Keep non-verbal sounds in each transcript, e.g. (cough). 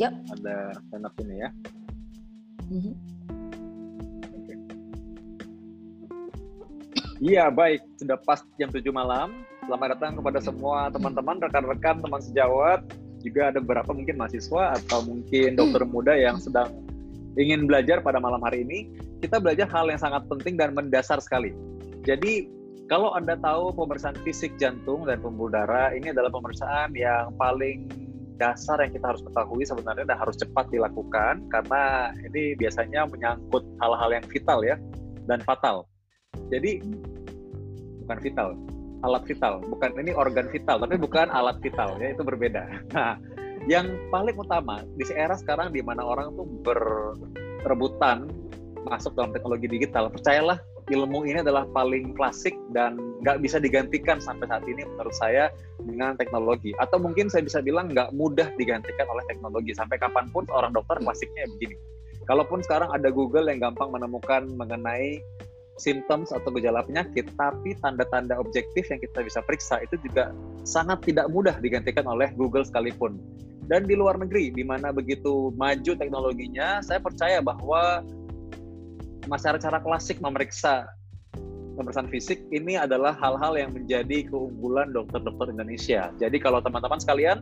Yuk. Ada stand up ini ya. Mhm. Oke. Iya, baik. Sudah pas jam 7 malam. Selamat datang kepada semua teman-teman, rekan-rekan, teman sejawat. Juga ada beberapa mungkin mahasiswa atau mungkin dokter muda yang sedang ingin belajar pada malam hari ini. Kita belajar hal yang sangat penting dan mendasar sekali. Jadi, kalau Anda tahu pemeriksaan fisik jantung dan pembuluh darah, ini adalah pemeriksaan yang paling dasar yang kita harus ketahui sebenarnya dan harus cepat dilakukan karena ini biasanya menyangkut hal-hal yang vital ya dan fatal. Jadi bukan vital, alat vital, bukan ini organ vital, tapi bukan alat vital ya itu berbeda. (laughs) Nah, yang paling utama di era sekarang di mana orang tuh berebutan masuk dalam teknologi digital, percayalah ilmu ini adalah paling klasik dan nggak bisa digantikan sampai saat ini menurut saya dengan teknologi. Atau mungkin saya bisa bilang nggak mudah digantikan oleh teknologi. Sampai kapan pun orang dokter klasiknya begini. Kalaupun sekarang ada Google yang gampang menemukan mengenai symptoms atau gejala penyakit, tapi tanda-tanda objektif yang kita bisa periksa itu juga sangat tidak mudah digantikan oleh Google sekalipun. Dan di luar negeri, di mana begitu maju teknologinya, saya percaya bahwa masyarakat cara klasik memeriksa pemeriksaan fisik ini adalah hal-hal yang menjadi keunggulan dokter-dokter Indonesia. Jadi kalau teman-teman sekalian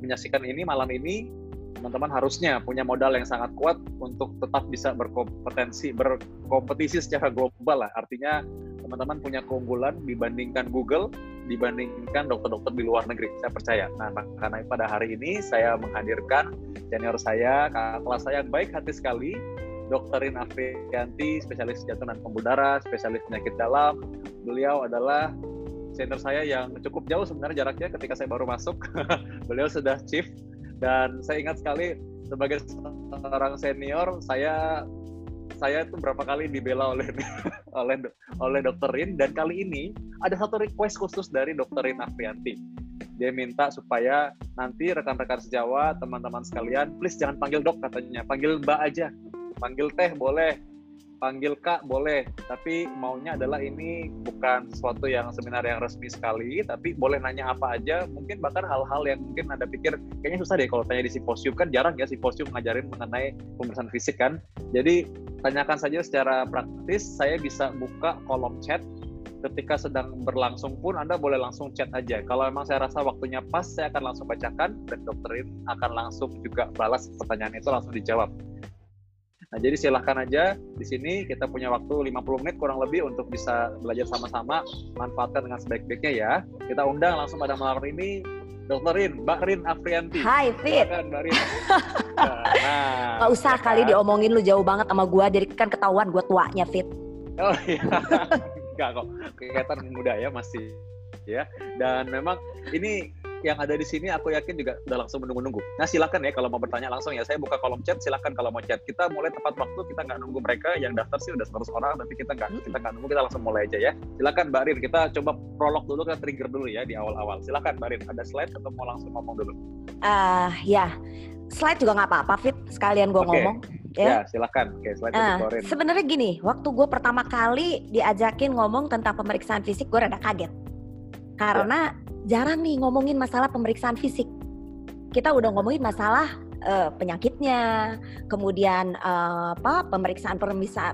menyaksikan ini malam ini, teman-teman harusnya punya modal yang sangat kuat untuk tetap bisa berkompetensi, berkompetisi secara global lah. Artinya teman-teman punya keunggulan dibandingkan Google, dibandingkan dokter-dokter di luar negeri. Saya percaya. Nah, karena pada hari ini saya menghadirkan senior saya, kelas saya yang baik hati sekali, Dokterin Afrianti, spesialis jantung dan pembuluh darah, spesialis penyakit dalam. Beliau adalah senior saya yang cukup jauh sebenarnya jaraknya ketika saya baru masuk. (laughs) Beliau sudah chief. Dan saya ingat sekali sebagai seorang senior saya saya itu berapa kali dibela oleh (laughs) oleh oleh dokterin dan kali ini ada satu request khusus dari dokterin Afrianti. Dia minta supaya nanti rekan-rekan sejawat teman-teman sekalian please jangan panggil dok katanya. Panggil mbak aja panggil teh boleh. Panggil kak boleh. Tapi maunya adalah ini bukan sesuatu yang seminar yang resmi sekali tapi boleh nanya apa aja. Mungkin bahkan hal-hal yang mungkin anda pikir kayaknya susah deh kalau tanya di simposium. Kan jarang ya simposium ngajarin mengenai pemeriksaan fisik kan. Jadi tanyakan saja secara praktis. Saya bisa buka kolom chat. Ketika sedang berlangsung pun Anda boleh langsung chat aja. Kalau memang saya rasa waktunya pas, saya akan langsung bacakan dan dokterin akan langsung juga balas pertanyaan itu langsung dijawab. Nah, jadi silahkan aja di sini kita punya waktu 50 menit kurang lebih untuk bisa belajar sama-sama, manfaatkan dengan sebaik-baiknya ya. Kita undang langsung pada malam ini Dokter Rin, Mbak Rin Afrianti. Hai Fit. Silakan Mbak Rin. (laughs) Nah, Gak usah ya kali kan? diomongin lu jauh banget sama gua, jadi kan ketahuan gua tuanya Fit. Oh iya, (laughs) enggak kok, kelihatan muda ya masih ya. Dan memang ini yang ada di sini aku yakin juga udah langsung menunggu-nunggu. Nah silakan ya kalau mau bertanya langsung ya saya buka kolom chat silakan kalau mau chat. Kita mulai tepat waktu kita nggak nunggu mereka yang daftar sih udah 100 orang tapi kita nggak kita nggak nunggu kita langsung mulai aja ya. Silakan Mbak Rin kita coba prolog dulu kita trigger dulu ya di awal-awal. Silakan Mbak Rin ada slide atau mau langsung ngomong dulu? Ah uh, ya slide juga nggak apa-apa Fit sekalian gue okay. ngomong. Ya, ya silakan. Oke, slide uh, Sebenarnya gini, waktu gue pertama kali diajakin ngomong tentang pemeriksaan fisik, gue rada kaget karena jarang nih ngomongin masalah pemeriksaan fisik. Kita udah ngomongin masalah uh, penyakitnya, kemudian uh, apa pemeriksaan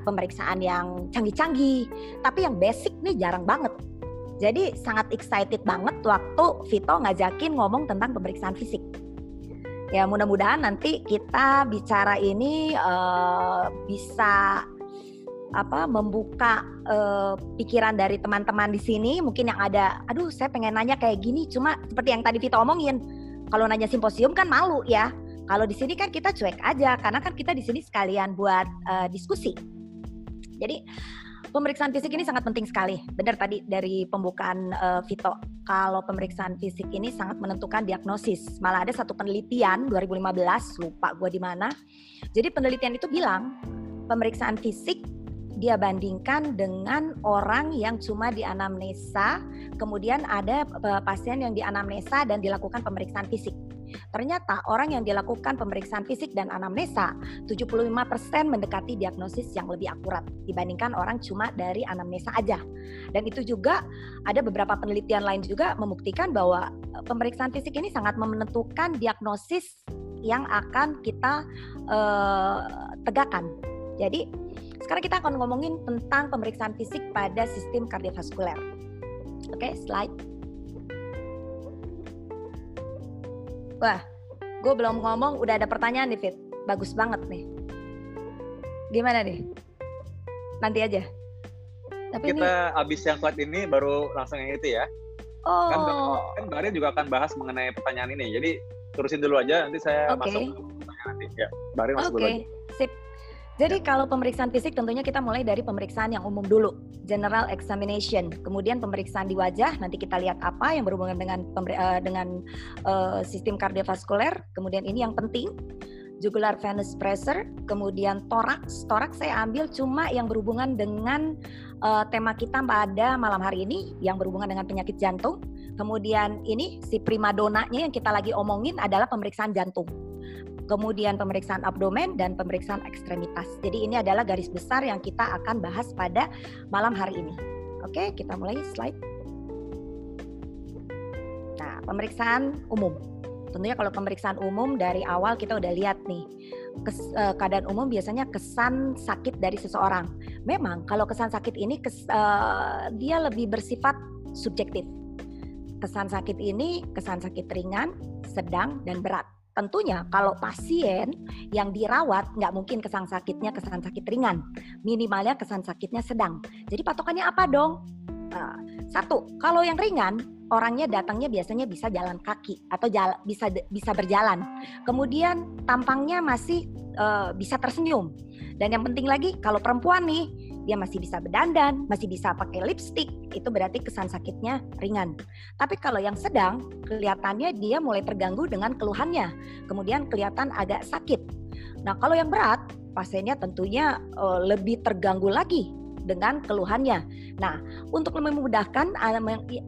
pemeriksaan yang canggih-canggih, tapi yang basic nih jarang banget. Jadi sangat excited banget waktu Vito ngajakin ngomong tentang pemeriksaan fisik. Ya mudah-mudahan nanti kita bicara ini uh, bisa apa membuka uh, pikiran dari teman-teman di sini. Mungkin yang ada aduh saya pengen nanya kayak gini. Cuma seperti yang tadi Vita omongin kalau nanya simposium kan malu ya. Kalau di sini kan kita cuek aja karena kan kita di sini sekalian buat uh, diskusi. Jadi pemeriksaan fisik ini sangat penting sekali. Benar tadi dari pembukaan uh, Vito. Kalau pemeriksaan fisik ini sangat menentukan diagnosis. Malah ada satu penelitian 2015 lupa gue di mana. Jadi penelitian itu bilang pemeriksaan fisik dia bandingkan dengan orang yang cuma di anamnesa, kemudian ada pasien yang di anamnesa dan dilakukan pemeriksaan fisik. ternyata orang yang dilakukan pemeriksaan fisik dan anamnesa 75% mendekati diagnosis yang lebih akurat dibandingkan orang cuma dari anamnesa aja. Dan itu juga ada beberapa penelitian lain juga membuktikan bahwa eh, pemeriksaan fisik ini sangat menentukan diagnosis yang akan kita uh, tegakkan. Jadi sekarang kita akan ngomongin tentang pemeriksaan fisik pada sistem kardiovaskuler. Oke, okay, slide. Wah, gue belum ngomong, udah ada pertanyaan nih, Fit. Bagus banget nih. Gimana nih? Nanti aja. Tapi kita ini... abis yang slide ini baru langsung yang itu ya. Oh. Kan, kan Barin juga akan bahas mengenai pertanyaan ini. Jadi terusin dulu aja, nanti saya okay. masuk pertanyaan nanti. Ya, Barin masuk okay. dulu aja. Sip. Jadi ya. kalau pemeriksaan fisik tentunya kita mulai dari pemeriksaan yang umum dulu, general examination. Kemudian pemeriksaan di wajah, nanti kita lihat apa yang berhubungan dengan uh, dengan uh, sistem kardiovaskuler. Kemudian ini yang penting, jugular venous pressure, kemudian toraks. Toraks saya ambil cuma yang berhubungan dengan uh, tema kita pada malam hari ini yang berhubungan dengan penyakit jantung. Kemudian ini si primadonanya yang kita lagi omongin adalah pemeriksaan jantung kemudian pemeriksaan abdomen dan pemeriksaan ekstremitas. Jadi ini adalah garis besar yang kita akan bahas pada malam hari ini. Oke, kita mulai slide. Nah, pemeriksaan umum. Tentunya kalau pemeriksaan umum dari awal kita udah lihat nih kes, uh, keadaan umum biasanya kesan sakit dari seseorang. Memang kalau kesan sakit ini kes, uh, dia lebih bersifat subjektif. Kesan sakit ini kesan sakit ringan, sedang, dan berat. Tentunya kalau pasien yang dirawat nggak mungkin kesan sakitnya kesan sakit ringan, minimalnya kesan sakitnya sedang. Jadi patokannya apa dong? Nah, satu, kalau yang ringan orangnya datangnya biasanya bisa jalan kaki atau jala, bisa bisa berjalan. Kemudian tampangnya masih uh, bisa tersenyum. Dan yang penting lagi kalau perempuan nih dia masih bisa berdandan, masih bisa pakai lipstick, itu berarti kesan sakitnya ringan. Tapi kalau yang sedang, kelihatannya dia mulai terganggu dengan keluhannya, kemudian kelihatan agak sakit. Nah, kalau yang berat, pasiennya tentunya uh, lebih terganggu lagi dengan keluhannya. Nah, untuk lebih memudahkan,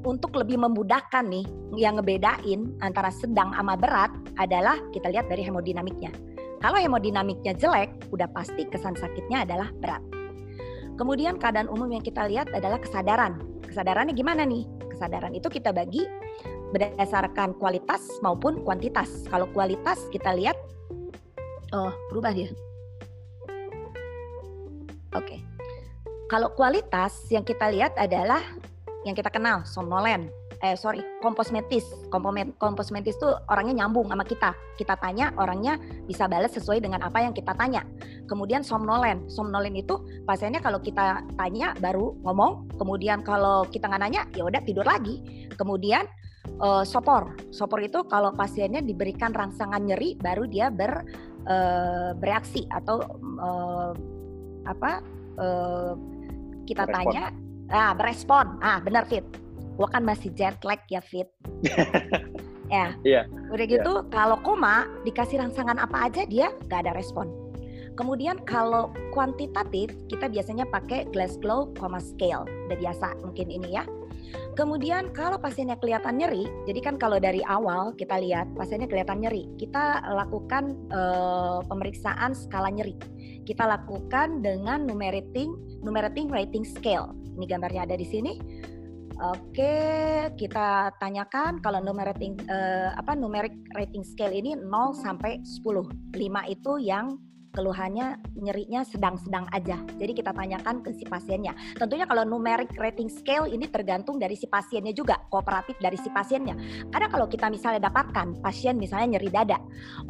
untuk lebih memudahkan nih, yang ngebedain antara sedang sama berat adalah kita lihat dari hemodinamiknya. Kalau hemodinamiknya jelek, udah pasti kesan sakitnya adalah berat. Kemudian keadaan umum yang kita lihat adalah kesadaran. Kesadarannya gimana nih? Kesadaran itu kita bagi berdasarkan kualitas maupun kuantitas. Kalau kualitas kita lihat, oh berubah dia. Oke. Okay. Kalau kualitas yang kita lihat adalah yang kita kenal somnolen, eh sorry komposmetis. Komposmetis tuh orangnya nyambung sama kita. Kita tanya orangnya bisa balas sesuai dengan apa yang kita tanya. Kemudian somnolen. Somnolen itu pasiennya kalau kita tanya baru ngomong. Kemudian kalau kita nggak nanya ya udah tidur lagi. Kemudian uh, sopor. Sopor itu kalau pasiennya diberikan rangsangan nyeri baru dia ber uh, bereaksi atau uh, apa uh, kita berespon. tanya ah berespon. Ah benar fit gue kan masih jet lag ya fit (laughs) ya yeah. udah gitu yeah. kalau koma dikasih rangsangan apa aja dia gak ada respon kemudian kalau kuantitatif kita biasanya pakai Glasgow Coma Scale udah biasa mungkin ini ya Kemudian kalau pasiennya kelihatan nyeri, jadi kan kalau dari awal kita lihat pasiennya kelihatan nyeri, kita lakukan uh, pemeriksaan skala nyeri. Kita lakukan dengan numerating numerating rating scale. Ini gambarnya ada di sini. Oke, kita tanyakan kalau numeric rating uh, apa numeric rating scale ini 0 sampai 10. 5 itu yang keluhannya nyerinya sedang-sedang aja. Jadi kita tanyakan ke si pasiennya. Tentunya kalau numeric rating scale ini tergantung dari si pasiennya juga, kooperatif dari si pasiennya. Karena kalau kita misalnya dapatkan pasien misalnya nyeri dada,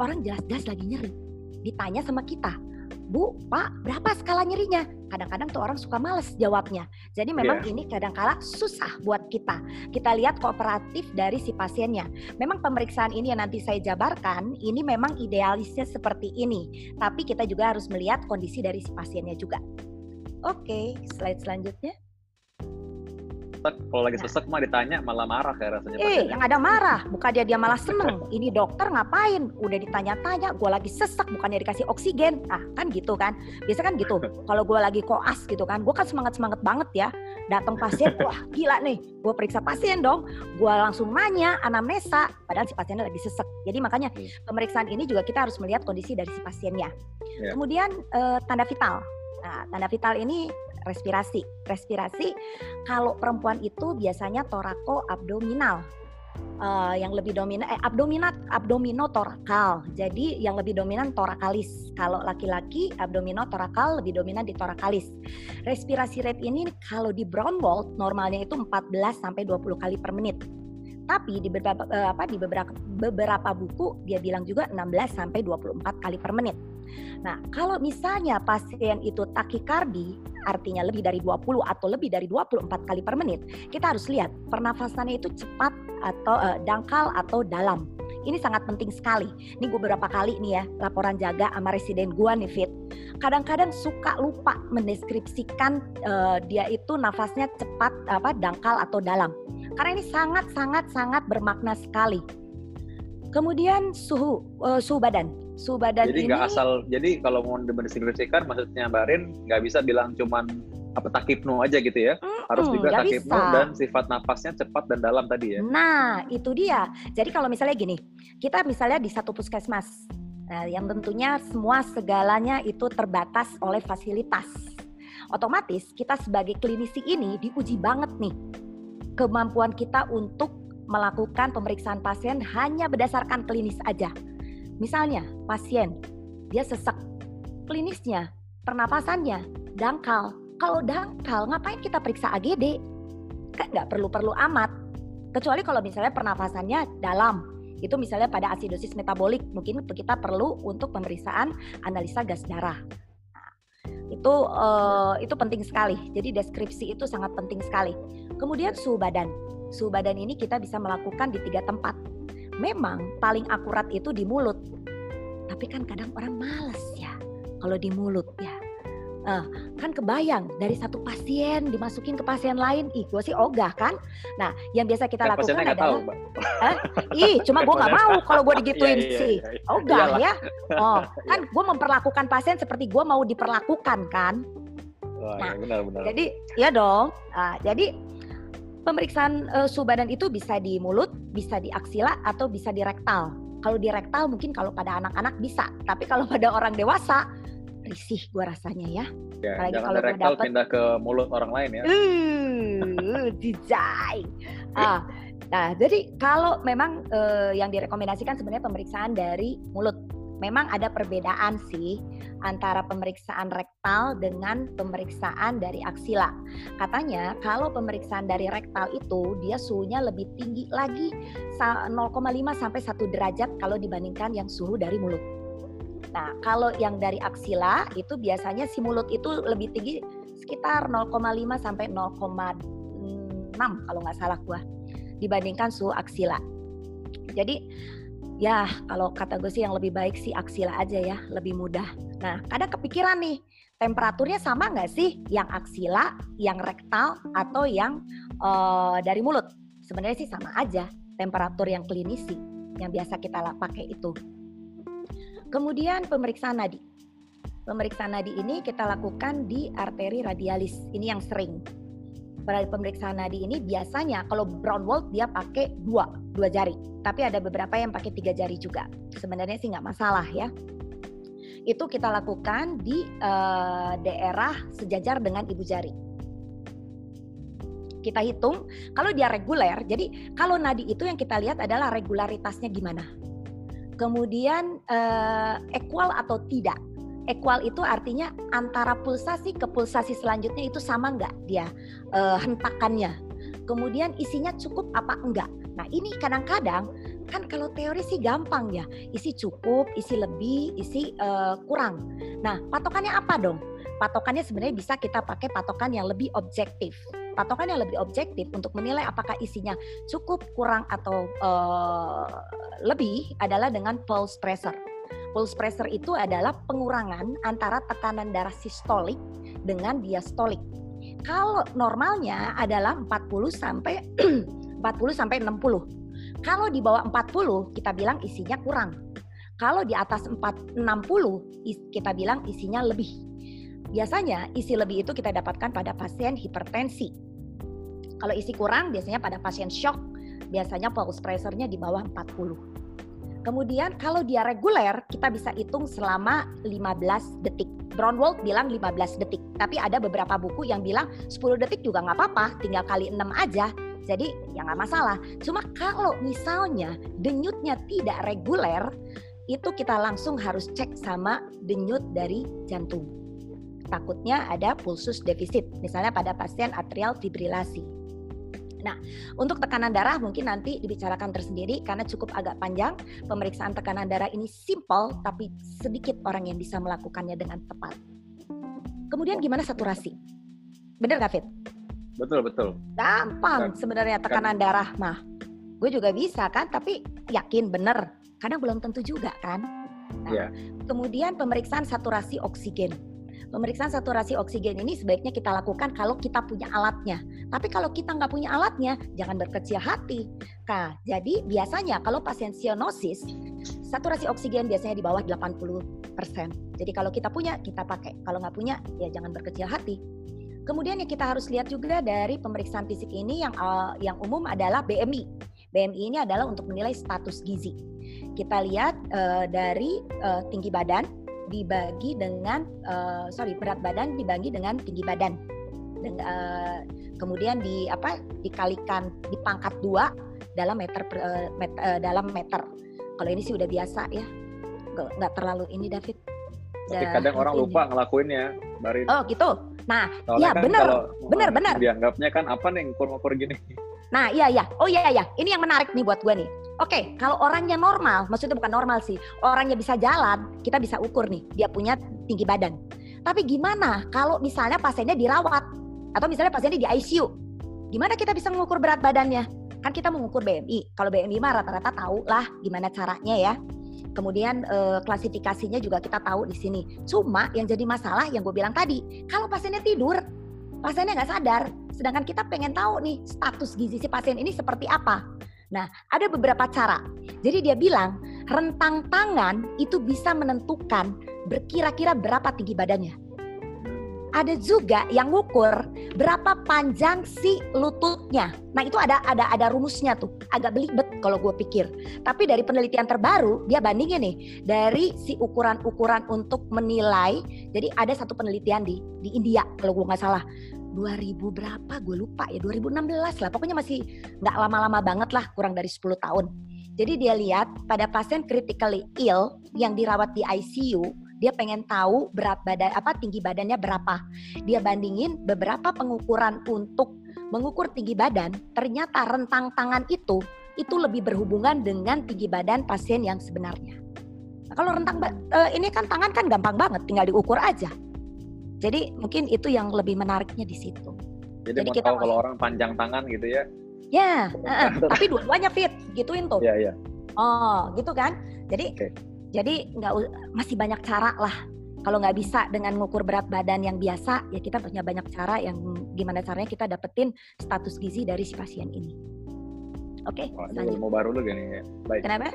orang jelas-jelas lagi nyeri, ditanya sama kita, Bu, Pak, berapa skala nyerinya? Kadang-kadang tuh orang suka males jawabnya. Jadi memang yeah. ini kadang-kala susah buat kita. Kita lihat kooperatif dari si pasiennya. Memang pemeriksaan ini yang nanti saya jabarkan, ini memang idealisnya seperti ini. Tapi kita juga harus melihat kondisi dari si pasiennya juga. Oke, slide selanjutnya. Sesek. Kalau lagi nah. sesek mah ditanya malah marah kayak rasanya. Eh, yang ada marah, bukan dia dia malah seneng. Ini dokter ngapain? Udah ditanya-tanya, gue lagi sesek, bukannya dikasih oksigen. Ah, kan gitu kan. Biasa kan gitu. (laughs) Kalau gue lagi koas gitu kan, gue kan semangat-semangat banget ya. Datang pasien, (laughs) wah gila nih. Gue periksa pasien dong. Gue langsung nanya anamnesa, padahal si pasiennya lagi sesek. Jadi makanya hmm. pemeriksaan ini juga kita harus melihat kondisi dari si pasiennya. Yeah. Kemudian eh, tanda vital. Nah, tanda vital ini respirasi. Respirasi kalau perempuan itu biasanya torako abdominal. Uh, yang lebih dominan eh abdominat abdominotorakal. Jadi yang lebih dominan torakalis. Kalau laki-laki abdominotorakal lebih dominan di torakalis. Respirasi rate ini kalau di brown wall normalnya itu 14 sampai 20 kali per menit. Tapi di beberapa uh, apa di beberapa beberapa buku dia bilang juga 16 sampai 24 kali per menit. Nah, kalau misalnya pasien itu takikardi artinya lebih dari 20 atau lebih dari 24 kali per menit, kita harus lihat pernafasannya itu cepat atau uh, dangkal atau dalam. Ini sangat penting sekali. Ini gue beberapa kali nih ya laporan jaga sama residen gue nih Fit. Kadang-kadang suka lupa mendeskripsikan uh, dia itu nafasnya cepat apa dangkal atau dalam. Karena ini sangat sangat sangat bermakna sekali. Kemudian suhu uh, suhu badan suhu badan jadi nggak asal jadi kalau mau mendeskripsikan maksudnya Mbak Rin nggak bisa bilang cuman apa takipnu aja gitu ya. Mm, harus juga takipnu dan sifat napasnya cepat dan dalam tadi ya. Nah itu dia. Jadi kalau misalnya gini kita misalnya di satu puskesmas nah, yang tentunya semua segalanya itu terbatas oleh fasilitas. Otomatis kita sebagai klinisi ini diuji banget nih kemampuan kita untuk melakukan pemeriksaan pasien hanya berdasarkan klinis aja Misalnya, pasien dia sesak, klinisnya, pernapasannya dangkal. Kalau dangkal, ngapain kita periksa AGD? Kan nggak perlu-perlu amat. Kecuali kalau misalnya pernapasannya dalam, itu misalnya pada asidosis metabolik, mungkin kita perlu untuk pemeriksaan analisa gas darah. Nah, itu uh, itu penting sekali. Jadi deskripsi itu sangat penting sekali. Kemudian suhu badan. Suhu badan ini kita bisa melakukan di tiga tempat memang paling akurat itu di mulut. Tapi kan kadang orang males ya kalau di mulut ya. Uh, kan kebayang dari satu pasien dimasukin ke pasien lain, ih gue sih ogah kan. Nah yang biasa kita kan lakukan adalah, tahu, eh, ih cuma gue nggak (laughs) mau kalau gue digituin (laughs) iya, iya, sih, iya, iya. ogah Iyalah. ya. Oh (laughs) kan gue memperlakukan pasien seperti gue mau diperlakukan kan. Wah, nah, ya benar, benar. jadi ya dong. Uh, jadi Pemeriksaan uh, suhu badan itu bisa di mulut, bisa di aksila atau bisa di rektal. Kalau di rektal mungkin kalau pada anak-anak bisa, tapi kalau (laughs) pada orang dewasa risih gue rasanya ya. ya Apalagi kalau rektal dapet, pindah ke mulut orang lain ya. Uh, (laughs) dijai. ah, nah, jadi kalau memang uh, yang direkomendasikan sebenarnya pemeriksaan dari mulut memang ada perbedaan sih antara pemeriksaan rektal dengan pemeriksaan dari aksila. Katanya kalau pemeriksaan dari rektal itu dia suhunya lebih tinggi lagi 0,5 sampai 1 derajat kalau dibandingkan yang suhu dari mulut. Nah, kalau yang dari aksila itu biasanya si mulut itu lebih tinggi sekitar 0,5 sampai 0,6 kalau nggak salah gua dibandingkan suhu aksila. Jadi ya kalau kata gue sih yang lebih baik sih aksila aja ya, lebih mudah. Nah, kadang kepikiran nih, temperaturnya sama nggak sih yang aksila, yang rektal, atau yang uh, dari mulut? Sebenarnya sih sama aja temperatur yang klinisi yang biasa kita pakai itu. Kemudian pemeriksaan nadi. Pemeriksaan nadi ini kita lakukan di arteri radialis. Ini yang sering pada pemeriksaan nadi ini biasanya kalau brown wall dia pakai dua dua jari. Tapi ada beberapa yang pakai tiga jari juga. Sebenarnya sih nggak masalah ya. Itu kita lakukan di uh, daerah sejajar dengan ibu jari. Kita hitung kalau dia reguler jadi kalau nadi itu yang kita lihat adalah regularitasnya gimana? Kemudian uh, equal atau tidak? Equal itu artinya antara pulsasi ke pulsasi selanjutnya itu sama nggak dia uh, hentakannya. Kemudian isinya cukup apa enggak. Nah ini kadang-kadang kan kalau teori sih gampang ya, isi cukup, isi lebih, isi uh, kurang. Nah patokannya apa dong? Patokannya sebenarnya bisa kita pakai patokan yang lebih objektif. Patokan yang lebih objektif untuk menilai apakah isinya cukup, kurang atau uh, lebih adalah dengan pulse pressure. Pulse pressure itu adalah pengurangan antara tekanan darah sistolik dengan diastolik. Kalau normalnya adalah 40 sampai (clears throat) 40 sampai 60. Kalau di bawah 40 kita bilang isinya kurang. Kalau di atas 4, 60 kita bilang isinya lebih. Biasanya isi lebih itu kita dapatkan pada pasien hipertensi. Kalau isi kurang biasanya pada pasien shock, biasanya pulse pressure-nya di bawah 40. Kemudian kalau dia reguler, kita bisa hitung selama 15 detik. Brownwald bilang 15 detik, tapi ada beberapa buku yang bilang 10 detik juga nggak apa-apa, tinggal kali 6 aja. Jadi ya nggak masalah. Cuma kalau misalnya denyutnya tidak reguler, itu kita langsung harus cek sama denyut dari jantung. Takutnya ada pulsus defisit, misalnya pada pasien atrial fibrilasi. Nah, untuk tekanan darah mungkin nanti dibicarakan tersendiri karena cukup agak panjang. Pemeriksaan tekanan darah ini simple tapi sedikit orang yang bisa melakukannya dengan tepat. Kemudian gimana saturasi? Bener gak Fit? Betul, betul. Gampang sebenarnya tekanan darah mah. Gue juga bisa kan, tapi yakin bener. Kadang belum tentu juga kan. Nah, yeah. Kemudian pemeriksaan saturasi oksigen Pemeriksaan saturasi oksigen ini sebaiknya kita lakukan kalau kita punya alatnya. Tapi kalau kita nggak punya alatnya, jangan berkecil hati. Nah, jadi biasanya kalau pasien sianosis, saturasi oksigen biasanya di bawah 80%. Jadi kalau kita punya, kita pakai. Kalau nggak punya, ya jangan berkecil hati. Kemudian yang kita harus lihat juga dari pemeriksaan fisik ini yang uh, yang umum adalah BMI. BMI ini adalah untuk menilai status gizi. Kita lihat uh, dari uh, tinggi badan, dibagi dengan uh, sorry berat badan dibagi dengan tinggi badan dan uh, kemudian di apa dikalikan dipangkat dua dalam meter uh, met, uh, dalam meter kalau ini sih udah biasa ya nggak terlalu ini David tapi kadang orang ini. lupa ngelakuinnya Barin. oh gitu nah Soalnya ya kan benar benar benar dianggapnya kan apa nih ngukur-ngukur gini Nah, iya iya. Oh iya iya. Ini yang menarik nih buat gue nih. Oke, kalau orangnya normal, maksudnya bukan normal sih. Orangnya bisa jalan, kita bisa ukur nih. Dia punya tinggi badan. Tapi gimana kalau misalnya pasiennya dirawat atau misalnya pasiennya di ICU? Gimana kita bisa mengukur berat badannya? Kan kita mengukur BMI. Kalau BMI mah rata-rata tahu lah gimana caranya ya. Kemudian eh, klasifikasinya juga kita tahu di sini. Cuma yang jadi masalah yang gue bilang tadi, kalau pasiennya tidur, pasiennya nggak sadar, sedangkan kita pengen tahu nih status gizi si pasien ini seperti apa. Nah, ada beberapa cara. Jadi dia bilang rentang tangan itu bisa menentukan berkira-kira berapa tinggi badannya ada juga yang ngukur berapa panjang si lututnya. Nah itu ada ada ada rumusnya tuh, agak belibet kalau gue pikir. Tapi dari penelitian terbaru dia bandingin nih dari si ukuran-ukuran untuk menilai. Jadi ada satu penelitian di di India kalau gue nggak salah. 2000 berapa gue lupa ya 2016 lah pokoknya masih nggak lama-lama banget lah kurang dari 10 tahun jadi dia lihat pada pasien critically ill yang dirawat di ICU dia pengen tahu berat badan apa tinggi badannya berapa. Dia bandingin beberapa pengukuran untuk mengukur tinggi badan, ternyata rentang tangan itu itu lebih berhubungan dengan tinggi badan pasien yang sebenarnya. Nah, kalau rentang uh, ini kan tangan kan gampang banget, tinggal diukur aja. Jadi mungkin itu yang lebih menariknya di situ. Jadi, Jadi kita tahu kalau orang panjang tangan gitu ya. Ya, uh, (laughs) tapi dua-duanya fit, gituin tuh. Iya, iya. Oh, gitu kan? Jadi okay. Jadi nggak masih banyak cara lah. Kalau nggak bisa dengan ngukur berat badan yang biasa, ya kita punya banyak cara yang gimana caranya kita dapetin status gizi dari si pasien ini. Oke. Okay, oh, ini ilmu baru juga nih. Baik. Kenapa?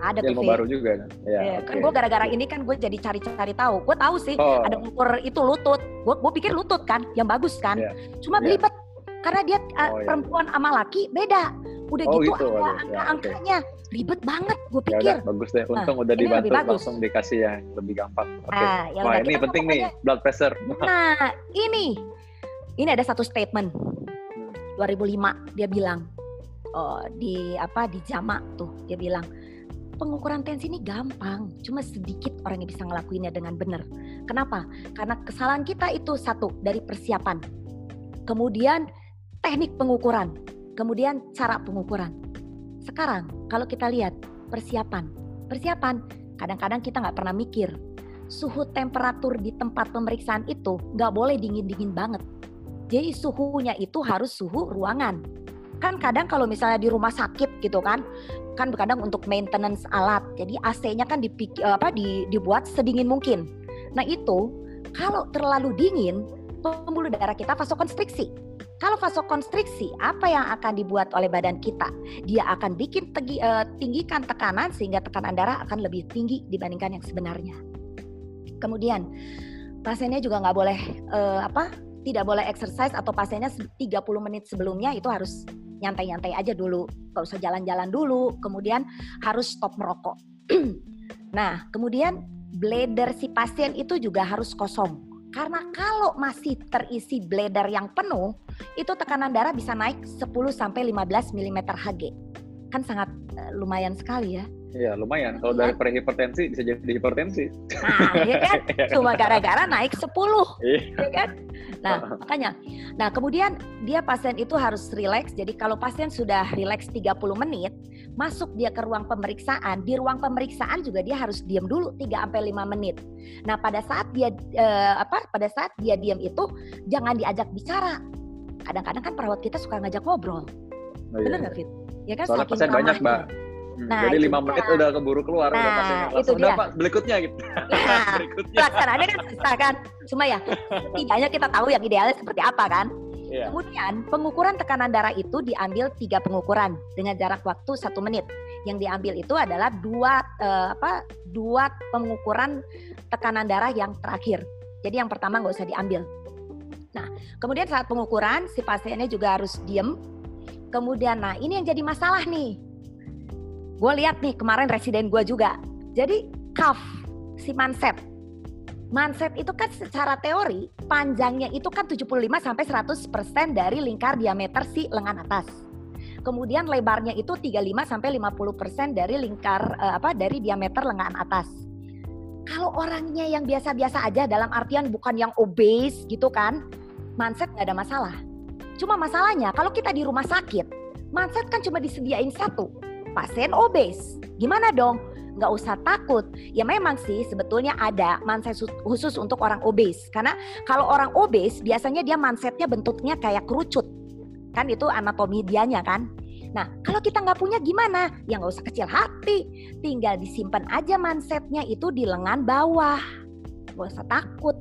Ada ilmu baru juga. Ya, ya okay. Kan gue gara-gara ini kan gue jadi cari-cari tahu. Gue tahu sih oh. ada ngukur itu lutut. Gue gue pikir lutut kan, yang bagus kan. Yeah. Cuma yeah. belibet karena dia oh, iya. perempuan sama laki beda. Udah oh, gitu, gitu ada angka-angkanya. Okay ribet banget gue ya pikir. Yaudah, bagus deh. Nah, Untung nah, udah dibantu langsung dikasih yang lebih gampang. Oke. Okay. Nah, ya Wah ini penting nih blood pressure. (laughs) Nah ini ini ada satu statement. 2005 dia bilang oh, di apa di jama tuh dia bilang pengukuran tensi ini gampang, cuma sedikit orang yang bisa ngelakuinnya dengan benar. Kenapa? Karena kesalahan kita itu satu dari persiapan, kemudian teknik pengukuran, kemudian cara pengukuran. Sekarang kalau kita lihat persiapan, persiapan kadang-kadang kita nggak pernah mikir suhu temperatur di tempat pemeriksaan itu nggak boleh dingin-dingin banget. Jadi suhunya itu harus suhu ruangan. Kan kadang kalau misalnya di rumah sakit gitu kan, kan kadang untuk maintenance alat. Jadi AC-nya kan dipik, apa, di, dibuat sedingin mungkin. Nah itu kalau terlalu dingin, pembuluh darah kita vasokonstriksi. Kalau vasokonstriksi, apa yang akan dibuat oleh badan kita? Dia akan bikin tegi, uh, tinggikan tekanan sehingga tekanan darah akan lebih tinggi dibandingkan yang sebenarnya. Kemudian pasiennya juga nggak boleh uh, apa? Tidak boleh exercise atau pasiennya 30 menit sebelumnya itu harus nyantai-nyantai aja dulu, nggak usah jalan-jalan dulu. Kemudian harus stop merokok. (clears throat) nah, kemudian bladder si pasien itu juga harus kosong karena kalau masih terisi bladder yang penuh, itu tekanan darah bisa naik 10 sampai 15 mm Hg. Kan sangat uh, lumayan sekali ya. Iya, lumayan. Kalau dari iya. prehipertensi bisa jadi hipertensi. Nah, ya kan? Iya kan? (laughs) Cuma gara-gara naik 10. Iya. Ya kan? Nah, makanya. Nah, kemudian dia pasien itu harus rileks. Jadi kalau pasien sudah rileks 30 menit, masuk dia ke ruang pemeriksaan, di ruang pemeriksaan juga dia harus diam dulu 3 sampai 5 menit. Nah, pada saat dia eh, apa? Pada saat dia diam itu jangan diajak bicara. Kadang-kadang kan perawat kita suka ngajak ngobrol. Oh, iya. Benar nggak, Fit? Ya kan Soalnya pasien banyak, Mbak. Hmm, nah, jadi lima menit udah keburu keluar nah, udah itu dia. Pak, berikutnya gitu. Nah, (laughs) berikutnya. Pelaksanaannya kan susah kan. Cuma ya setidaknya kita tahu yang idealnya seperti apa kan. Yeah. Kemudian pengukuran tekanan darah itu diambil tiga pengukuran dengan jarak waktu satu menit. Yang diambil itu adalah dua uh, apa dua pengukuran tekanan darah yang terakhir. Jadi yang pertama nggak usah diambil. Nah, kemudian saat pengukuran si pasiennya juga harus diem. Kemudian, nah ini yang jadi masalah nih. Gue lihat nih kemarin residen gue juga. Jadi cuff si manset Manset itu kan secara teori panjangnya itu kan 75 sampai 100% dari lingkar diameter si lengan atas. Kemudian lebarnya itu 35 sampai 50% dari lingkar uh, apa dari diameter lengan atas. Kalau orangnya yang biasa-biasa aja dalam artian bukan yang obese gitu kan, manset nggak ada masalah. Cuma masalahnya kalau kita di rumah sakit, manset kan cuma disediain satu, pasien obes. Gimana dong? nggak usah takut. Ya memang sih sebetulnya ada manset khusus untuk orang obes. Karena kalau orang obes biasanya dia mansetnya bentuknya kayak kerucut. Kan itu anatomi dianya kan. Nah kalau kita nggak punya gimana? Ya nggak usah kecil hati. Tinggal disimpan aja mansetnya itu di lengan bawah. Nggak usah takut.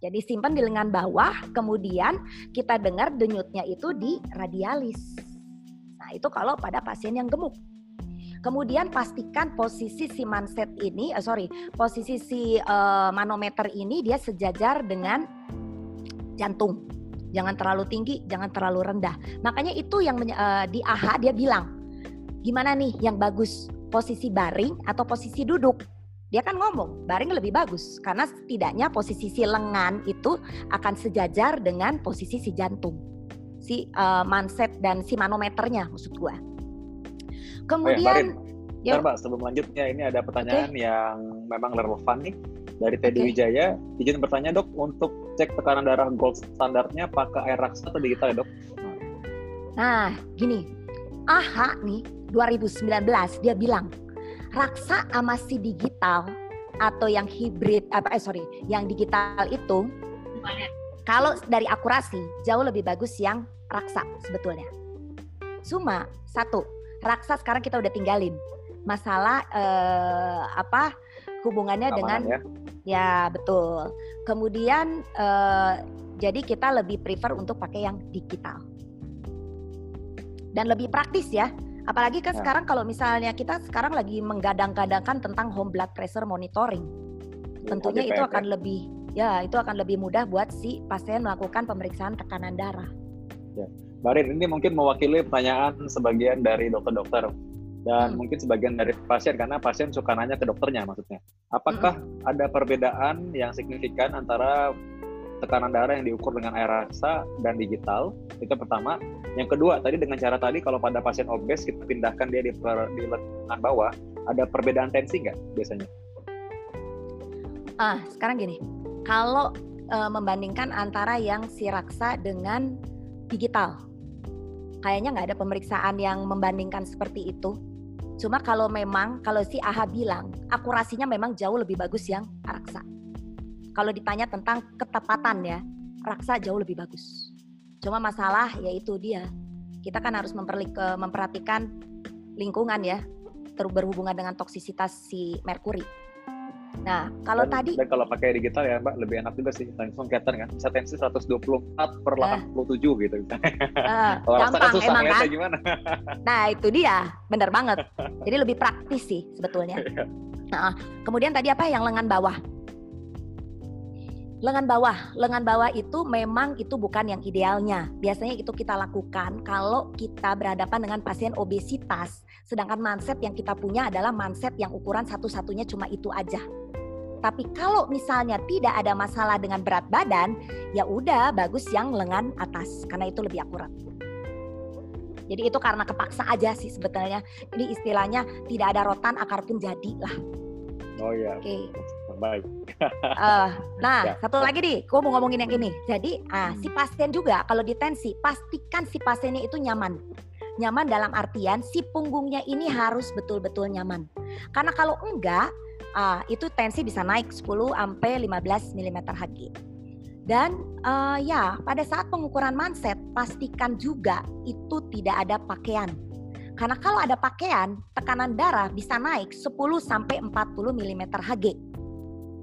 Jadi simpan di lengan bawah, kemudian kita dengar denyutnya itu di radialis. Nah itu kalau pada pasien yang gemuk. Kemudian pastikan posisi si manset ini, uh, sorry, posisi si uh, manometer ini dia sejajar dengan jantung. Jangan terlalu tinggi, jangan terlalu rendah. Makanya itu yang uh, di AHA dia bilang, gimana nih yang bagus, posisi baring atau posisi duduk? Dia kan ngomong baring lebih bagus karena setidaknya posisi si lengan itu akan sejajar dengan posisi si jantung, si uh, manset dan si manometernya maksud gua. Kemudian oh ya, Mbak, sebelum lanjutnya ini ada pertanyaan okay. yang memang relevan nih dari Teddy okay. Wijaya. Izin bertanya dok, untuk cek tekanan darah gold standarnya pakai air raksa atau digital ya dok? Nah, gini, AHA nih 2019 dia bilang raksa sama si digital atau yang hibrid apa eh sorry yang digital itu kalau dari akurasi jauh lebih bagus yang raksa sebetulnya. Cuma satu Raksa sekarang kita udah tinggalin. Masalah eh, apa hubungannya Keamanan dengan ya. ya betul. Kemudian eh, jadi kita lebih prefer untuk pakai yang digital. Dan lebih praktis ya. Apalagi kan ya. sekarang kalau misalnya kita sekarang lagi menggadang-gadangkan tentang home blood pressure monitoring. Ya, Tentunya itu akan lebih ya itu akan lebih mudah buat si pasien melakukan pemeriksaan tekanan darah. Ya. Barin ini mungkin mewakili pertanyaan sebagian dari dokter-dokter dan hmm. mungkin sebagian dari pasien karena pasien suka nanya ke dokternya maksudnya. Apakah hmm. ada perbedaan yang signifikan antara tekanan darah yang diukur dengan air rasa dan digital? Itu pertama. Yang kedua, tadi dengan cara tadi kalau pada pasien obes kita pindahkan dia di, di lengan bawah, ada perbedaan tensi nggak biasanya? Ah, sekarang gini. Kalau e, membandingkan antara yang si raksa dengan digital kayaknya nggak ada pemeriksaan yang membandingkan seperti itu. Cuma kalau memang kalau si AHA bilang akurasinya memang jauh lebih bagus yang raksa. Kalau ditanya tentang ketepatan ya, raksa jauh lebih bagus. Cuma masalah yaitu dia kita kan harus memperhatikan lingkungan ya, berhubungan dengan toksisitas si merkuri. Nah, kalau dan, tadi dan kalau pakai digital ya Mbak lebih enak juga sih langsung kelihatan kan bisa tensi 124 per 87 gitu. Uh, (laughs) kalau kan gampang susah emang kan. gimana? (laughs) Nah itu dia, bener banget. (laughs) Jadi lebih praktis sih sebetulnya. Nah, kemudian tadi apa yang lengan bawah? Lengan bawah, lengan bawah itu memang itu bukan yang idealnya. Biasanya itu kita lakukan kalau kita berhadapan dengan pasien obesitas, sedangkan mindset yang kita punya adalah mindset yang ukuran satu-satunya cuma itu aja. Tapi kalau misalnya tidak ada masalah dengan berat badan, ya udah bagus yang lengan atas karena itu lebih akurat. Jadi itu karena kepaksa aja sih sebetulnya. Ini istilahnya tidak ada rotan akar pun jadi lah. Oh iya. Oke. Okay. Baik. uh, nah, ya. satu lagi nih, gue mau ngomongin yang ini. Jadi, ah, si pasien juga kalau ditensi, pastikan si pasiennya itu nyaman. Nyaman dalam artian si punggungnya ini harus betul-betul nyaman. Karena kalau enggak, uh, itu tensi bisa naik 10 sampai 15 mm Hg. Dan uh, ya, pada saat pengukuran manset pastikan juga itu tidak ada pakaian. Karena kalau ada pakaian, tekanan darah bisa naik 10 sampai 40 mm Hg.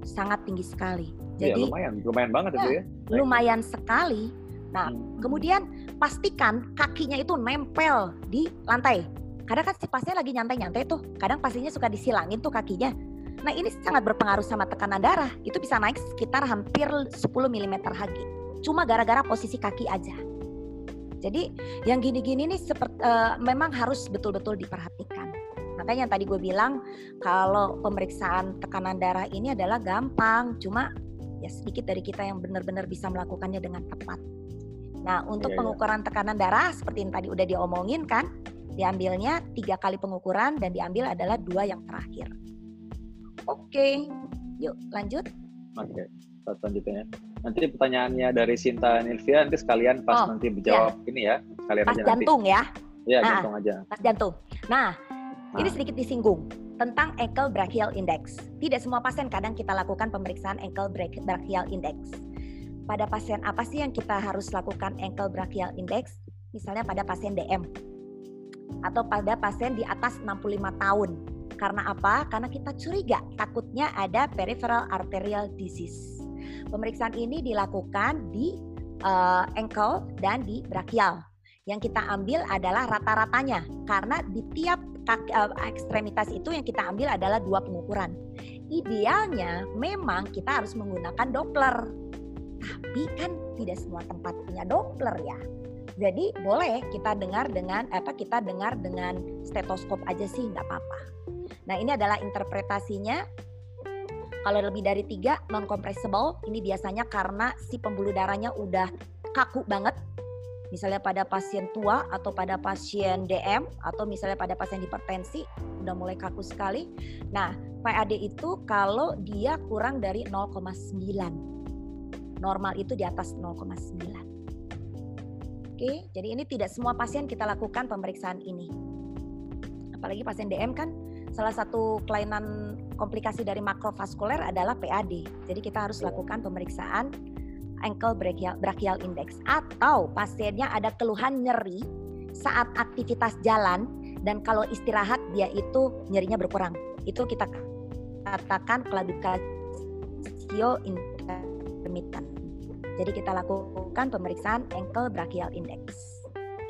Sangat tinggi sekali. Iya, Jadi ya, lumayan, lumayan banget ya, itu ya. Lumayan sekali. Nah, hmm. kemudian pastikan kakinya itu nempel di lantai. Kadang kan si pasien lagi nyantai-nyantai tuh, kadang pasiennya suka disilangin tuh kakinya. Nah ini sangat berpengaruh sama tekanan darah. Itu bisa naik sekitar hampir 10 mm Hg. Cuma gara-gara posisi kaki aja. Jadi yang gini-gini nih seperti, uh, memang harus betul-betul diperhatikan. Makanya yang tadi gue bilang kalau pemeriksaan tekanan darah ini adalah gampang, cuma ya sedikit dari kita yang benar-benar bisa melakukannya dengan tepat. Nah untuk iya, iya. pengukuran tekanan darah seperti yang tadi udah diomongin kan, diambilnya tiga kali pengukuran dan diambil adalah dua yang terakhir. Oke, yuk lanjut. Oke, okay. selanjutnya. Nanti pertanyaannya dari Sinta Nilvia nanti sekalian pas oh, nanti menjawab ya. ini ya, sekalian pas aja jantung nanti. ya. Iya, nah, jantung aja. Pas jantung. Nah, ini sedikit disinggung tentang ankle brachial index. Tidak semua pasien kadang kita lakukan pemeriksaan ankle brachial index. Pada pasien apa sih yang kita harus lakukan ankle brachial index? Misalnya pada pasien DM atau pada pasien di atas 65 tahun karena apa? Karena kita curiga takutnya ada peripheral arterial disease. Pemeriksaan ini dilakukan di uh, ankle dan di brachial. Yang kita ambil adalah rata-ratanya karena di tiap kaki, uh, ekstremitas itu yang kita ambil adalah dua pengukuran. Idealnya memang kita harus menggunakan Doppler. Tapi kan tidak semua tempat punya Doppler ya. Jadi boleh kita dengar dengan apa kita dengar dengan stetoskop aja sih nggak apa-apa. Nah ini adalah interpretasinya. Kalau lebih dari tiga non compressible ini biasanya karena si pembuluh darahnya udah kaku banget. Misalnya pada pasien tua atau pada pasien DM atau misalnya pada pasien hipertensi udah mulai kaku sekali. Nah PAD itu kalau dia kurang dari 0,9 normal itu di atas 0,9. Oke, jadi ini tidak semua pasien kita lakukan pemeriksaan ini. Apalagi pasien DM kan salah satu kelainan komplikasi dari makrovaskuler adalah PAD. Jadi kita harus lakukan pemeriksaan ankle brachial, brachial index atau pasiennya ada keluhan nyeri saat aktivitas jalan dan kalau istirahat dia itu nyerinya berkurang. Itu kita katakan claudicatio intermittent. Jadi kita lakukan pemeriksaan ankle brachial index.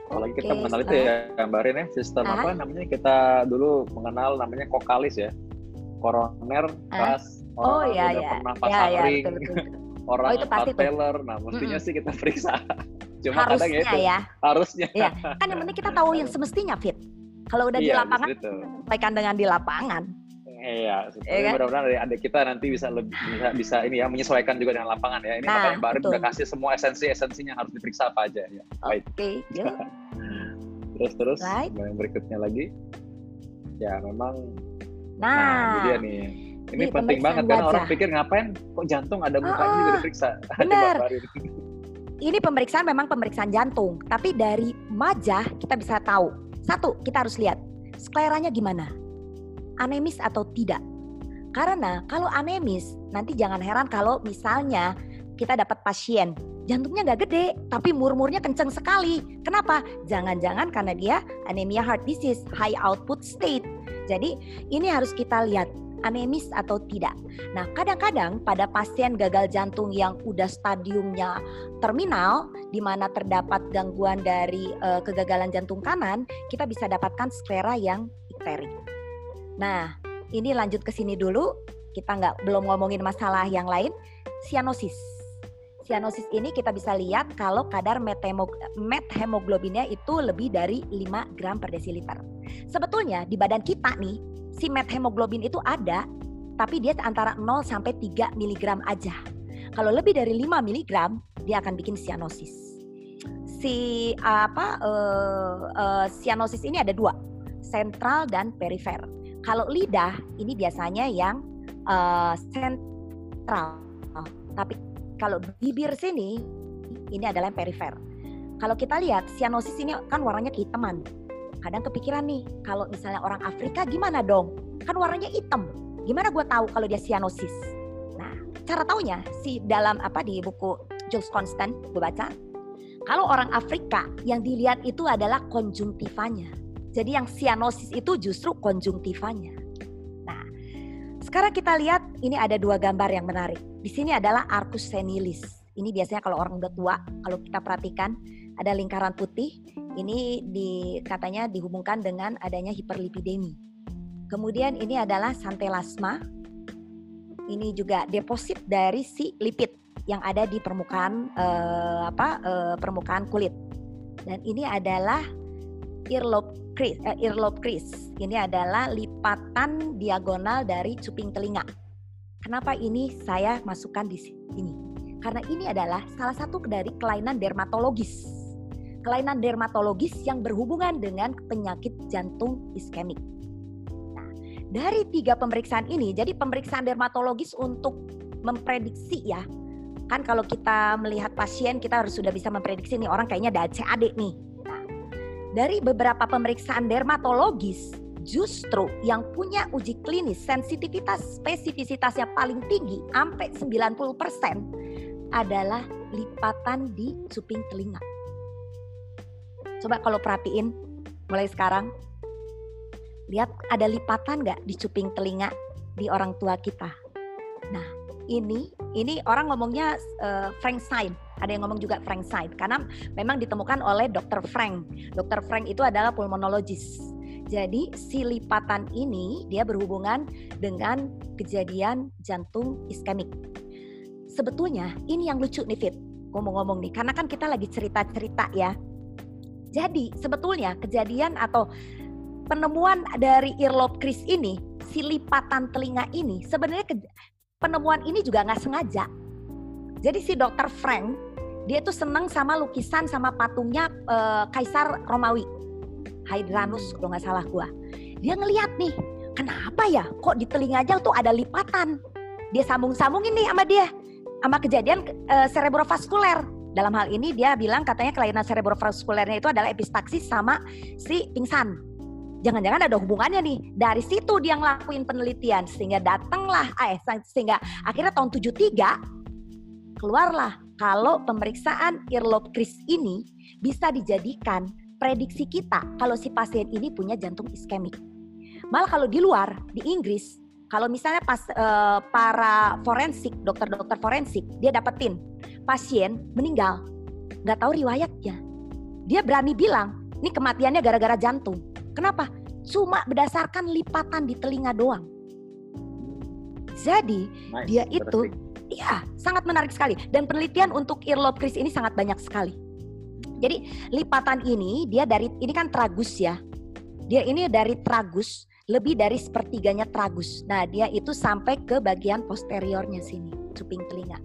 Apalagi kita mengenal itu ya Mbak Rin ya, sistem ah. apa namanya kita dulu mengenal namanya kokalis ya. Koroner, kas, oh, iya, iya. pernah pasang ya, ya, ring, betul, betul. Orang oh, itu pasti pateler, nah mestinya mm -hmm. sih kita periksa. (laughs) Cuma harusnya kadang ya, itu, ya. harusnya. Iya. (laughs) Kan yang penting kita tahu yang semestinya fit. Kalau udah iya, di lapangan, sampaikan dengan di lapangan. Iya, ya kan? mudah-mudahan dari adik kita nanti bisa lebih bisa, bisa ini ya menyesuaikan juga dengan lapangan ya. Ini nah, makanya Mbak udah kasih semua esensi esensinya harus diperiksa apa aja ya. Oke. Okay, (laughs) terus terus right. yang berikutnya lagi, ya memang. Nah, nah dia nih. Ini, penting banget karena orang pikir ngapain kok jantung ada muka oh, juga diperiksa. (laughs) Benar. (laughs) ini pemeriksaan memang pemeriksaan jantung, tapi dari majah kita bisa tahu. Satu, kita harus lihat skleranya gimana anemis atau tidak. Karena kalau anemis, nanti jangan heran kalau misalnya kita dapat pasien jantungnya nggak gede tapi murmurnya kenceng sekali. Kenapa? Jangan-jangan karena dia anemia heart disease, high output state. Jadi ini harus kita lihat anemis atau tidak. Nah, kadang-kadang pada pasien gagal jantung yang udah stadiumnya terminal, di mana terdapat gangguan dari uh, kegagalan jantung kanan, kita bisa dapatkan sklera yang ikterik. Nah, ini lanjut ke sini dulu. Kita nggak belum ngomongin masalah yang lain. Sianosis. Sianosis ini kita bisa lihat kalau kadar methemoglobinnya itu lebih dari 5 gram per desiliter. Sebetulnya di badan kita nih, si methemoglobin itu ada, tapi dia antara 0 sampai 3 mg aja. Kalau lebih dari 5 mg, dia akan bikin sianosis. Si apa uh, uh, sianosis ini ada dua, sentral dan perifer. Kalau lidah ini biasanya yang uh, sentral, tapi kalau bibir sini ini adalah yang perifer. Kalau kita lihat sianosis ini kan warnanya kehitaman. Kadang kepikiran nih, kalau misalnya orang Afrika gimana dong? Kan warnanya hitam. Gimana gue tahu kalau dia sianosis? Nah, cara taunya si dalam apa di buku Jules Constant gue baca, kalau orang Afrika yang dilihat itu adalah konjungtivanya. Jadi yang sianosis itu justru konjungtivanya. Nah, sekarang kita lihat ini ada dua gambar yang menarik. Di sini adalah arcus senilis. Ini biasanya kalau orang udah tua, kalau kita perhatikan ada lingkaran putih. Ini di katanya dihubungkan dengan adanya hiperlipidemi. Kemudian ini adalah santelasma. Ini juga deposit dari si lipid yang ada di permukaan eh, apa eh, permukaan kulit. Dan ini adalah earlobe crease, eh, earlobe crease. Ini adalah lipatan diagonal dari cuping telinga Kenapa ini saya masukkan di sini? Karena ini adalah salah satu dari kelainan dermatologis. Kelainan dermatologis yang berhubungan dengan penyakit jantung iskemik. Nah, dari tiga pemeriksaan ini, jadi pemeriksaan dermatologis untuk memprediksi ya, kan kalau kita melihat pasien kita harus sudah bisa memprediksi nih orang kayaknya ada CAD nih. Nah, dari beberapa pemeriksaan dermatologis justru yang punya uji klinis sensitivitas spesifisitasnya paling tinggi sampai 90% adalah lipatan di cuping telinga. Coba kalau perhatiin mulai sekarang lihat ada lipatan nggak di cuping telinga di orang tua kita. Nah, ini ini orang ngomongnya uh, Frank Sign. Ada yang ngomong juga Frank Sign karena memang ditemukan oleh Dr. Frank. Dr. Frank itu adalah pulmonologis jadi si lipatan ini dia berhubungan dengan kejadian jantung iskemik. Sebetulnya ini yang lucu nih Fit, ngomong-ngomong nih, karena kan kita lagi cerita-cerita ya. Jadi sebetulnya kejadian atau penemuan dari earlobe crease ini, si lipatan telinga ini sebenarnya penemuan ini juga nggak sengaja. Jadi si dokter Frank dia tuh seneng sama lukisan sama patungnya uh, Kaisar Romawi Hydranus kalau nggak salah gua. Dia ngeliat nih, kenapa ya kok di telinga aja tuh ada lipatan. Dia sambung-sambungin nih sama dia, sama kejadian uh, cerebrovaskuler. Dalam hal ini dia bilang katanya kelainan cerebrovaskulernya itu adalah epistaksis sama si pingsan. Jangan-jangan ada hubungannya nih. Dari situ dia ngelakuin penelitian sehingga datanglah eh sehingga akhirnya tahun 73 keluarlah kalau pemeriksaan earlobe crease ini bisa dijadikan prediksi kita kalau si pasien ini punya jantung iskemik. Malah kalau di luar, di Inggris, kalau misalnya pas uh, para forensik, dokter-dokter forensik, dia dapetin pasien meninggal, nggak tahu riwayatnya. Dia berani bilang, ini kematiannya gara-gara jantung. Kenapa? Cuma berdasarkan lipatan di telinga doang. Jadi nice, dia itu, iya sangat menarik sekali. Dan penelitian untuk earlobe crease ini sangat banyak sekali jadi lipatan ini dia dari ini kan tragus ya. Dia ini dari tragus lebih dari sepertiganya tragus. Nah, dia itu sampai ke bagian posteriornya sini, cuping telinga.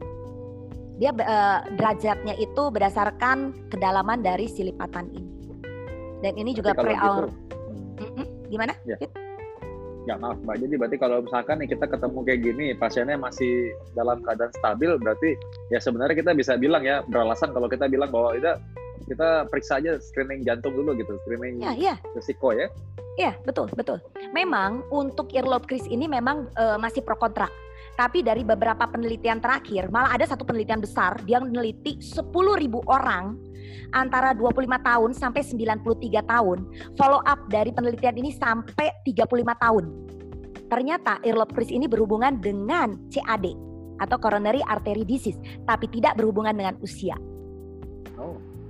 Dia uh, derajatnya itu berdasarkan kedalaman dari si lipatan ini. Dan ini juga pre gitu, hmm. gimana? Ya. Ya maaf mbak, jadi berarti kalau misalkan nih kita ketemu kayak gini, pasiennya masih dalam keadaan stabil, berarti ya sebenarnya kita bisa bilang ya beralasan kalau kita bilang bahwa itu kita periksa aja screening jantung dulu gitu, screening ya, ya. risiko ya. Iya, betul, betul. Memang untuk earlobe crease ini memang uh, masih pro kontra. Tapi dari beberapa penelitian terakhir, malah ada satu penelitian besar yang meneliti 10.000 orang antara 25 tahun sampai 93 tahun. Follow up dari penelitian ini sampai 35 tahun. ternyata earlobe crease ini berhubungan dengan CAD atau coronary artery disease, tapi tidak berhubungan dengan usia.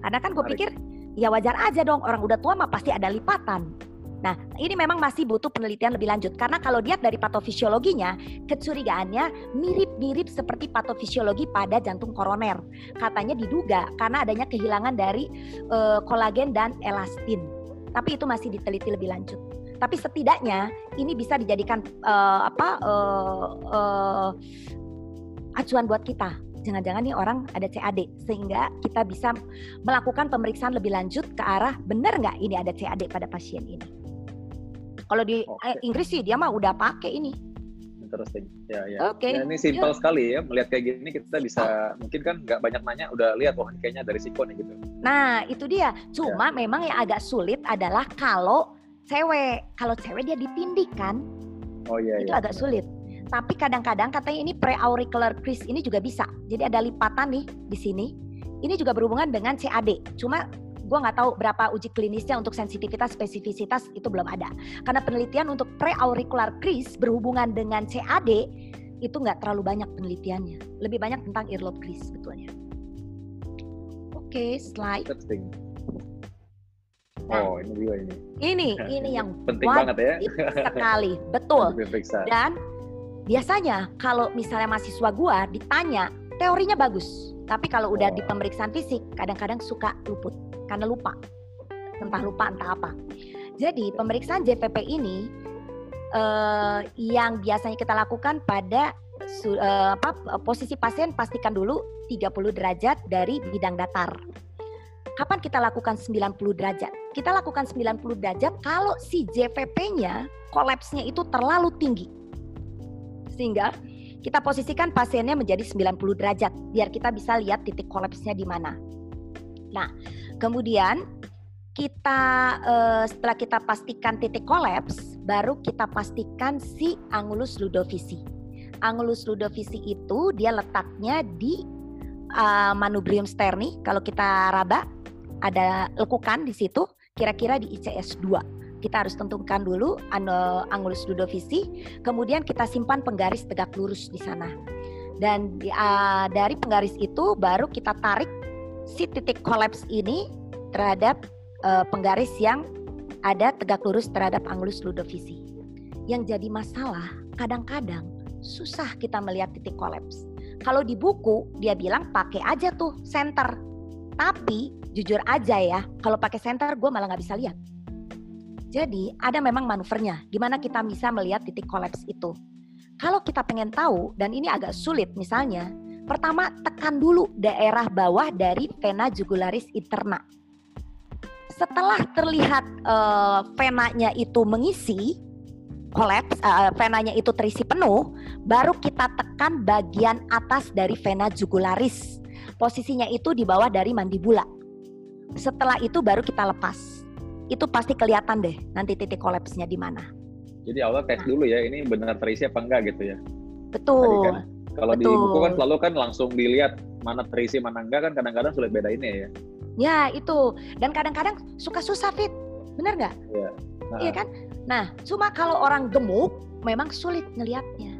Karena kan gue pikir ya wajar aja dong orang udah tua mah pasti ada lipatan. Nah ini memang masih butuh penelitian lebih lanjut karena kalau lihat dari patofisiologinya kecurigaannya mirip-mirip seperti patofisiologi pada jantung koroner. Katanya diduga karena adanya kehilangan dari eh, kolagen dan elastin. Tapi itu masih diteliti lebih lanjut. Tapi setidaknya ini bisa dijadikan eh, apa eh, acuan buat kita. Jangan-jangan nih orang ada CAD sehingga kita bisa melakukan pemeriksaan lebih lanjut ke arah benar nggak ini ada CAD pada pasien ini. Kalau di Oke. eh, Inggris sih dia mah udah pakai ini. interesting. Ya, ya. Oke. Ya, ini simpel sekali ya. Melihat kayak gini kita bisa mungkin kan nggak banyak nanya udah lihat ini kayaknya ada risiko nih gitu. Nah itu dia. Ya. Cuma memang yang agak sulit adalah kalau cewek. Kalau cewek dia ditindih kan, Oh iya itu iya. agak sulit. Tapi kadang-kadang katanya ini preauricular crease ini juga bisa. Jadi ada lipatan nih di sini. Ini juga berhubungan dengan CAD. Cuma gue nggak tahu berapa uji klinisnya untuk sensitivitas spesifisitas itu belum ada. Karena penelitian untuk preauricular crease berhubungan dengan CAD itu nggak terlalu banyak penelitiannya. Lebih banyak tentang earlobe crease sebetulnya. Oke, slide. Interesting. Nah. Oh ini juga ini. Ini (laughs) ini yang penting banget ya. sekali, betul. (laughs) Dan biasanya kalau misalnya mahasiswa gua ditanya, teorinya bagus. Tapi kalau udah di pemeriksaan fisik, kadang-kadang suka luput karena lupa. Entah lupa entah apa. Jadi pemeriksaan JPP ini eh, yang biasanya kita lakukan pada su- eh, apa, posisi pasien pastikan dulu 30 derajat dari bidang datar. Kapan kita lakukan 90 derajat? Kita lakukan 90 derajat kalau si JPP-nya kolapsnya itu terlalu tinggi. Sehingga kita posisikan pasiennya menjadi 90 derajat biar kita bisa lihat titik kolapsnya di mana. Nah, kemudian kita eh, setelah kita pastikan titik kolaps, baru kita pastikan si angulus ludovisi. Angulus ludovisi itu dia letaknya di eh, manubrium sterni. Kalau kita raba ada lekukan di situ, kira-kira di ICS 2. Kita harus tentukan dulu angulus ludovisi, kemudian kita simpan penggaris tegak lurus di sana. Dan ah, dari penggaris itu baru kita tarik si titik kolaps ini terhadap eh, penggaris yang ada tegak lurus terhadap angulus ludovisi. Yang jadi masalah kadang-kadang susah kita melihat titik kolaps. Kalau di buku dia bilang pakai aja tuh center. Tapi jujur aja ya, kalau pakai center gue malah nggak bisa lihat. Jadi ada memang manuvernya, gimana kita bisa melihat titik kolaps itu. Kalau kita pengen tahu, dan ini agak sulit misalnya, pertama tekan dulu daerah bawah dari vena jugularis interna. Setelah terlihat eh, venanya itu mengisi, kolaps, eh, venanya itu terisi penuh, baru kita tekan bagian atas dari vena jugularis. Posisinya itu di bawah dari mandibula. Setelah itu baru kita lepas. Itu pasti kelihatan deh nanti titik kolapsnya di mana. Jadi awal tes Nah. dulu ya ini benar terisi apa enggak gitu ya. Betul. kan, Kalau di Betul. buku kan selalu kan langsung dilihat mana terisi mana enggak kan kadang-kadang sulit bedainnya ya. Ya itu. Dan kadang-kadang suka susah fit. Bener nggak? Nah, Iya kan? Nah, cuma kalau orang gemuk memang sulit ngelihatnya.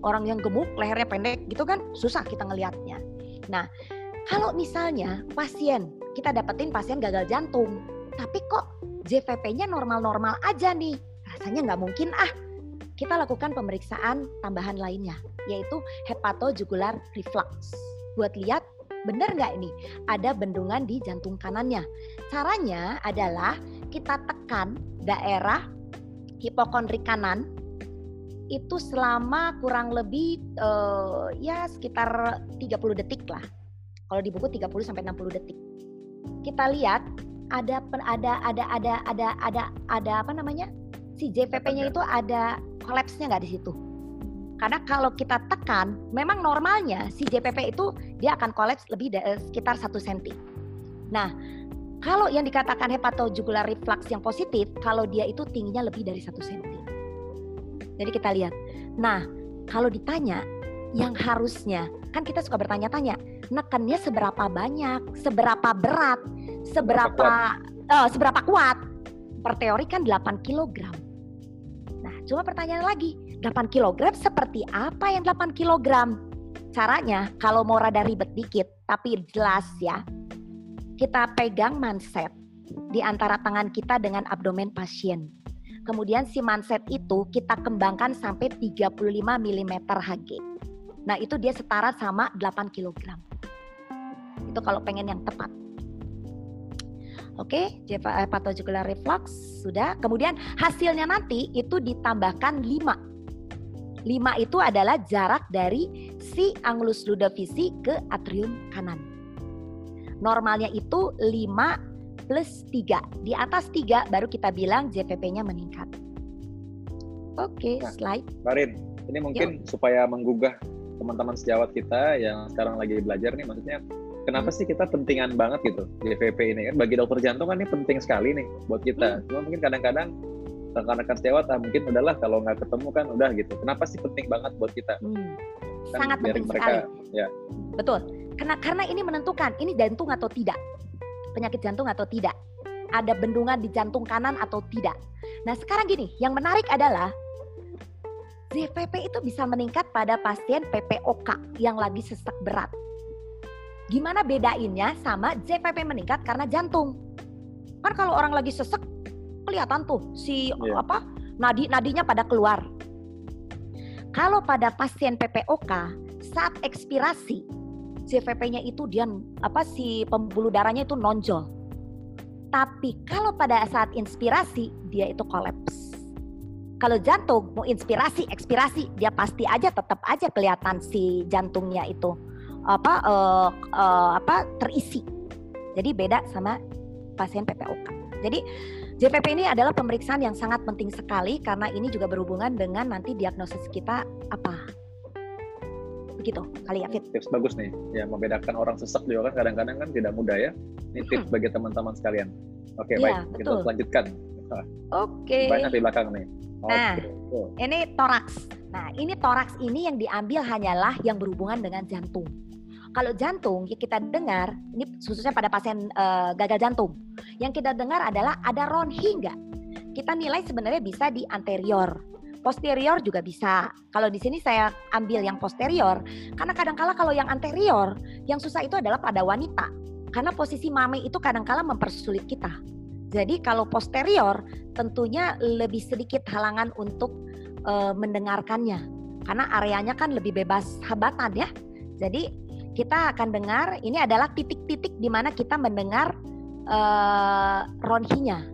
Orang yang gemuk lehernya pendek gitu kan susah kita ngelihatnya. Nah, kalau misalnya pasien kita dapetin pasien gagal jantung, tapi kok JVP-nya normal-normal aja nih, rasanya nggak mungkin ah. Kita lakukan pemeriksaan tambahan lainnya, yaitu hepatojugular reflux. Buat lihat benar nggak ini ada bendungan di jantung kanannya. Caranya adalah kita tekan daerah hipokondrik kanan itu selama kurang lebih eh, ya sekitar 30 detik lah. Kalau di buku 30 sampai 60 detik. Kita lihat ada pen- ada ada ada ada ada ada apa namanya? Si JVP-nya itu ada kolapsnya nggak di situ. Karena kalau kita tekan, memang normalnya si JPP itu dia akan kolaps lebih dari sekitar 1 cm. Nah, kalau yang dikatakan hepatojugular reflux yang positif, kalau dia itu tingginya lebih dari 1 cm. Jadi kita lihat. Nah, kalau ditanya yang harusnya, kan kita suka bertanya-tanya, nekennya seberapa banyak, seberapa berat, seberapa eh, seberapa kuat. Per teori kan 8 kg. Nah, cuma pertanyaan lagi, 8 kg seperti apa yang 8 kg? Caranya kalau mau rada ribet dikit, tapi jelas ya. Kita pegang manset di antara tangan kita dengan abdomen pasien. Kemudian si manset itu kita kembangkan sampai 35 mm Hg. Nah, itu dia setara sama 8 kg. Itu kalau pengen yang tepat. Oke, okay, eh, reflux sudah. Kemudian hasilnya nanti itu ditambahkan 5. 5 itu adalah jarak dari si angulus ludovisi ke atrium kanan. Normalnya itu 5 plus 3. Di atas 3 baru kita bilang JVP-nya meningkat. Oke, okay, nah, slide. Barin, ini mungkin Yuk. supaya menggugah teman-teman sejawat kita yang sekarang lagi belajar nih, maksudnya kenapa sih kita pentingan banget gitu JVP ini kan bagi dokter jantung kan ini penting sekali nih buat kita. Hmm. Cuma mungkin kadang-kadang rekan-rekan sejawat ah, mungkin udahlah kalau nggak ketemu kan udah gitu. Kenapa sih penting banget buat kita? Hmm. Kan Sangat penting mereka, sekali. Ya. Betul. Karena karena ini menentukan ini jantung atau tidak. Penyakit jantung atau tidak. Ada bendungan di jantung kanan atau tidak. Nah, sekarang gini, yang menarik adalah JVP itu bisa meningkat pada pasien PPOK yang lagi sesak berat. Gimana bedainnya sama JVP meningkat karena jantung? Kan kalau orang lagi sesek kelihatan tuh si yeah. apa nadi-nadinya pada keluar. Kalau pada pasien PPOK saat ekspirasi JVP-nya itu dia apa si pembuluh darahnya itu nonjol. Tapi kalau pada saat inspirasi dia itu kolaps. Kalau jantung mau inspirasi, ekspirasi, dia pasti aja tetap aja kelihatan si jantungnya itu apa uh, uh, apa terisi. Jadi beda sama pasien PPOK. Jadi JPP ini adalah pemeriksaan yang sangat penting sekali karena ini juga berhubungan dengan nanti diagnosis kita apa. Begitu kali ya Fit. Tips bagus nih. Ya membedakan orang sesak juga kan kadang-kadang kan tidak mudah ya. Ini tips hmm. bagi teman-teman sekalian. Oke, ya, baik. Betul. Kita lanjutkan. Oke. Okay. Banyak di belakang nih. Nah, ini toraks. Nah, ini toraks ini yang diambil hanyalah yang berhubungan dengan jantung. Kalau jantung yang kita dengar, ini khususnya pada pasien uh, gagal jantung, yang kita dengar adalah ada ronhi enggak? Kita nilai sebenarnya bisa di anterior, posterior juga bisa. Kalau di sini saya ambil yang posterior, karena kadang-kala kalau yang anterior, yang susah itu adalah pada wanita. Karena posisi mami itu kadang-kala mempersulit kita. Jadi kalau posterior tentunya lebih sedikit halangan untuk uh, mendengarkannya. Karena areanya kan lebih bebas hambatan ya. Jadi kita akan dengar ini adalah titik-titik di mana kita mendengar uh, ronhinya.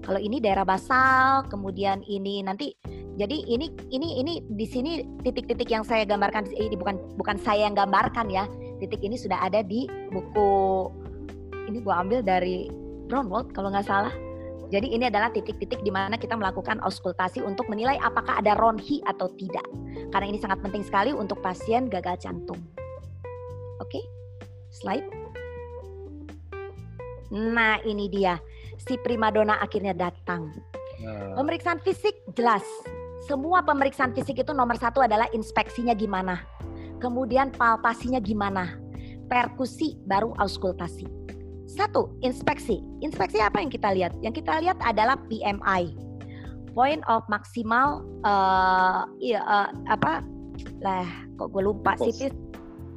Kalau ini daerah basal, kemudian ini nanti jadi ini ini ini di sini titik-titik yang saya gambarkan ini bukan bukan saya yang gambarkan ya. Titik ini sudah ada di buku ini gua ambil dari Brownwald kalau nggak salah. Jadi ini adalah titik-titik di mana kita melakukan auskultasi untuk menilai apakah ada ronhi atau tidak. Karena ini sangat penting sekali untuk pasien gagal jantung. Oke, okay? slide. Nah ini dia, si primadona akhirnya datang. Nah. Pemeriksaan fisik jelas. Semua pemeriksaan fisik itu nomor satu adalah inspeksinya gimana. Kemudian palpasinya gimana. Perkusi baru auskultasi. Satu, inspeksi. Inspeksi apa yang kita lihat? Yang kita lihat adalah PMI. Point of maksimal uh, iya, uh, apa lah kok gue lupa sih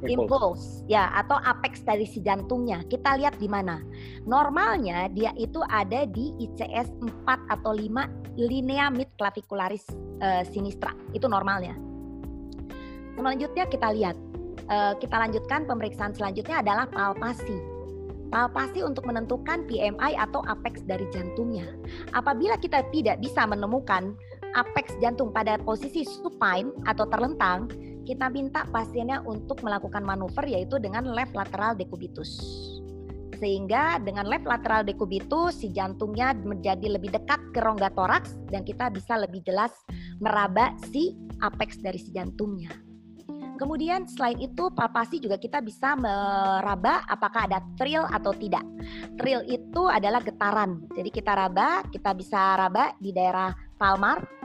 Impuls ya atau apex dari si jantungnya. Kita lihat di mana. Normalnya dia itu ada di ICS 4 atau 5 linea mid clavicularis uh, sinistra. Itu normalnya. Selanjutnya kita lihat. Uh, kita lanjutkan pemeriksaan selanjutnya adalah palpasi. Palpasi untuk menentukan PMI atau apex dari jantungnya. Apabila kita tidak bisa menemukan apex jantung pada posisi supine atau terlentang, kita minta pasiennya untuk melakukan manuver yaitu dengan left lateral decubitus. Sehingga dengan left lateral decubitus si jantungnya menjadi lebih dekat ke rongga toraks dan kita bisa lebih jelas meraba si apex dari si jantungnya. Kemudian selain itu palpasi juga kita bisa meraba apakah ada trill atau tidak. Trill itu adalah getaran. Jadi kita raba, kita bisa raba di daerah palmar,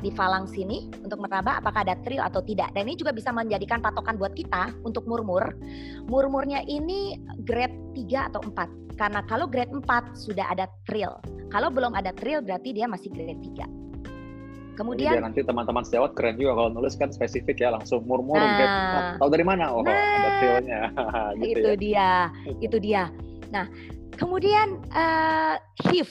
di falang sini untuk meraba apakah ada trill atau tidak. Dan ini juga bisa menjadikan patokan buat kita untuk murmur. Murmurnya ini grade 3 atau 4. Karena kalau grade 4 sudah ada trill. Kalau belum ada trill berarti dia masih grade 3. Kemudian Jadi nanti teman-teman sejawat keren juga kalau nulis kan spesifik ya langsung murmur nah, kayak oh, tahu dari mana oh nah, ada feelnya (laughs) gitu itu ya. dia itu dia nah kemudian uh, HIV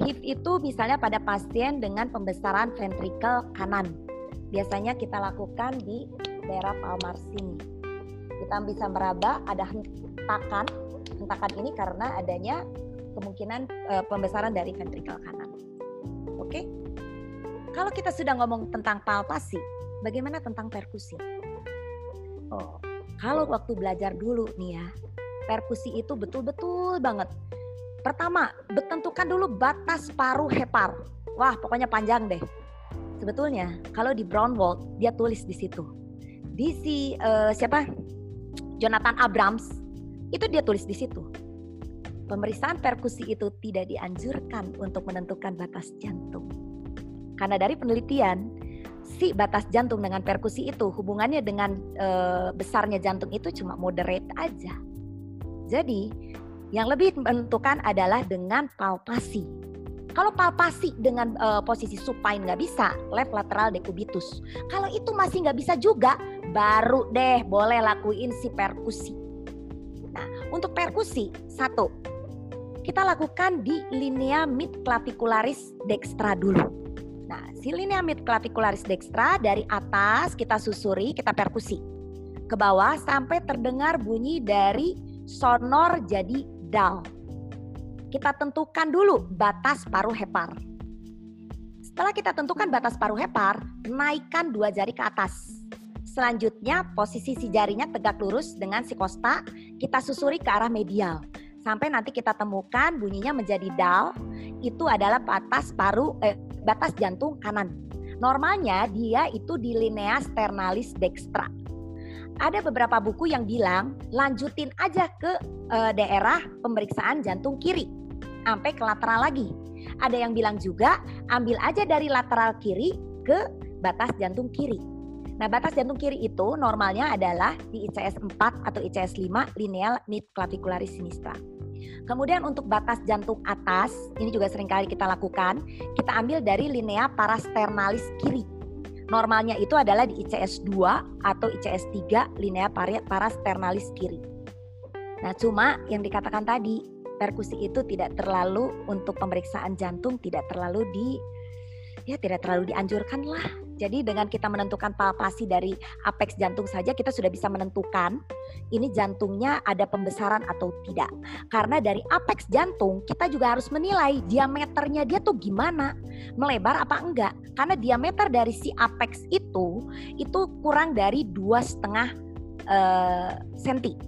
HIV itu misalnya pada pasien dengan pembesaran ventrikel kanan biasanya kita lakukan di daerah palmar sini kita bisa meraba ada hentakan hentakan ini karena adanya kemungkinan uh, pembesaran dari ventrikel kanan oke okay? Kalau kita sudah ngomong tentang palpasi, bagaimana tentang perkusi? Oh, kalau waktu belajar dulu nih ya, perkusi itu betul-betul banget. Pertama, tentukan dulu batas paru hepar. Wah, pokoknya panjang deh. Sebetulnya kalau di Brownwald dia tulis di situ. Di si uh, siapa? Jonathan Abrams itu dia tulis di situ. Pemeriksaan perkusi itu tidak dianjurkan untuk menentukan batas jantung karena dari penelitian si batas jantung dengan perkusi itu hubungannya dengan e, besarnya jantung itu cuma moderate aja. Jadi yang lebih menentukan adalah dengan palpasi. Kalau palpasi dengan e, posisi supine nggak bisa, left lateral decubitus. Kalau itu masih nggak bisa juga, baru deh boleh lakuin si perkusi. Nah, untuk perkusi satu, kita lakukan di linea mid clavicularis dextra dulu. Nah, si linea mid clavicularis dextra dari atas kita susuri, kita perkusi ke bawah sampai terdengar bunyi dari sonor jadi dal. Kita tentukan dulu batas paruh hepar. Setelah kita tentukan batas paruh hepar, naikkan dua jari ke atas. Selanjutnya, posisi si jarinya tegak lurus dengan si kosta, kita susuri ke arah medial. Sampai nanti kita temukan bunyinya menjadi dal, itu adalah batas paru eh, batas jantung kanan. Normalnya dia itu di linea sternalis dextra. Ada beberapa buku yang bilang lanjutin aja ke e, daerah pemeriksaan jantung kiri sampai ke lateral lagi. Ada yang bilang juga ambil aja dari lateral kiri ke batas jantung kiri. Nah, batas jantung kiri itu normalnya adalah di ICS 4 atau ICS 5 lineal mid clavicularis sinistra. Kemudian untuk batas jantung atas, ini juga sering kali kita lakukan, kita ambil dari linea parasternalis kiri. Normalnya itu adalah di ICS 2 atau ICS 3 linea parasternalis kiri. Nah, cuma yang dikatakan tadi, perkusi itu tidak terlalu untuk pemeriksaan jantung tidak terlalu di ya tidak terlalu dianjurkan lah jadi dengan kita menentukan palpasi dari apex jantung saja kita sudah bisa menentukan ini jantungnya ada pembesaran atau tidak. Karena dari apex jantung kita juga harus menilai diameternya dia tuh gimana, melebar apa enggak. Karena diameter dari si apex itu itu kurang dari dua setengah uh, senti.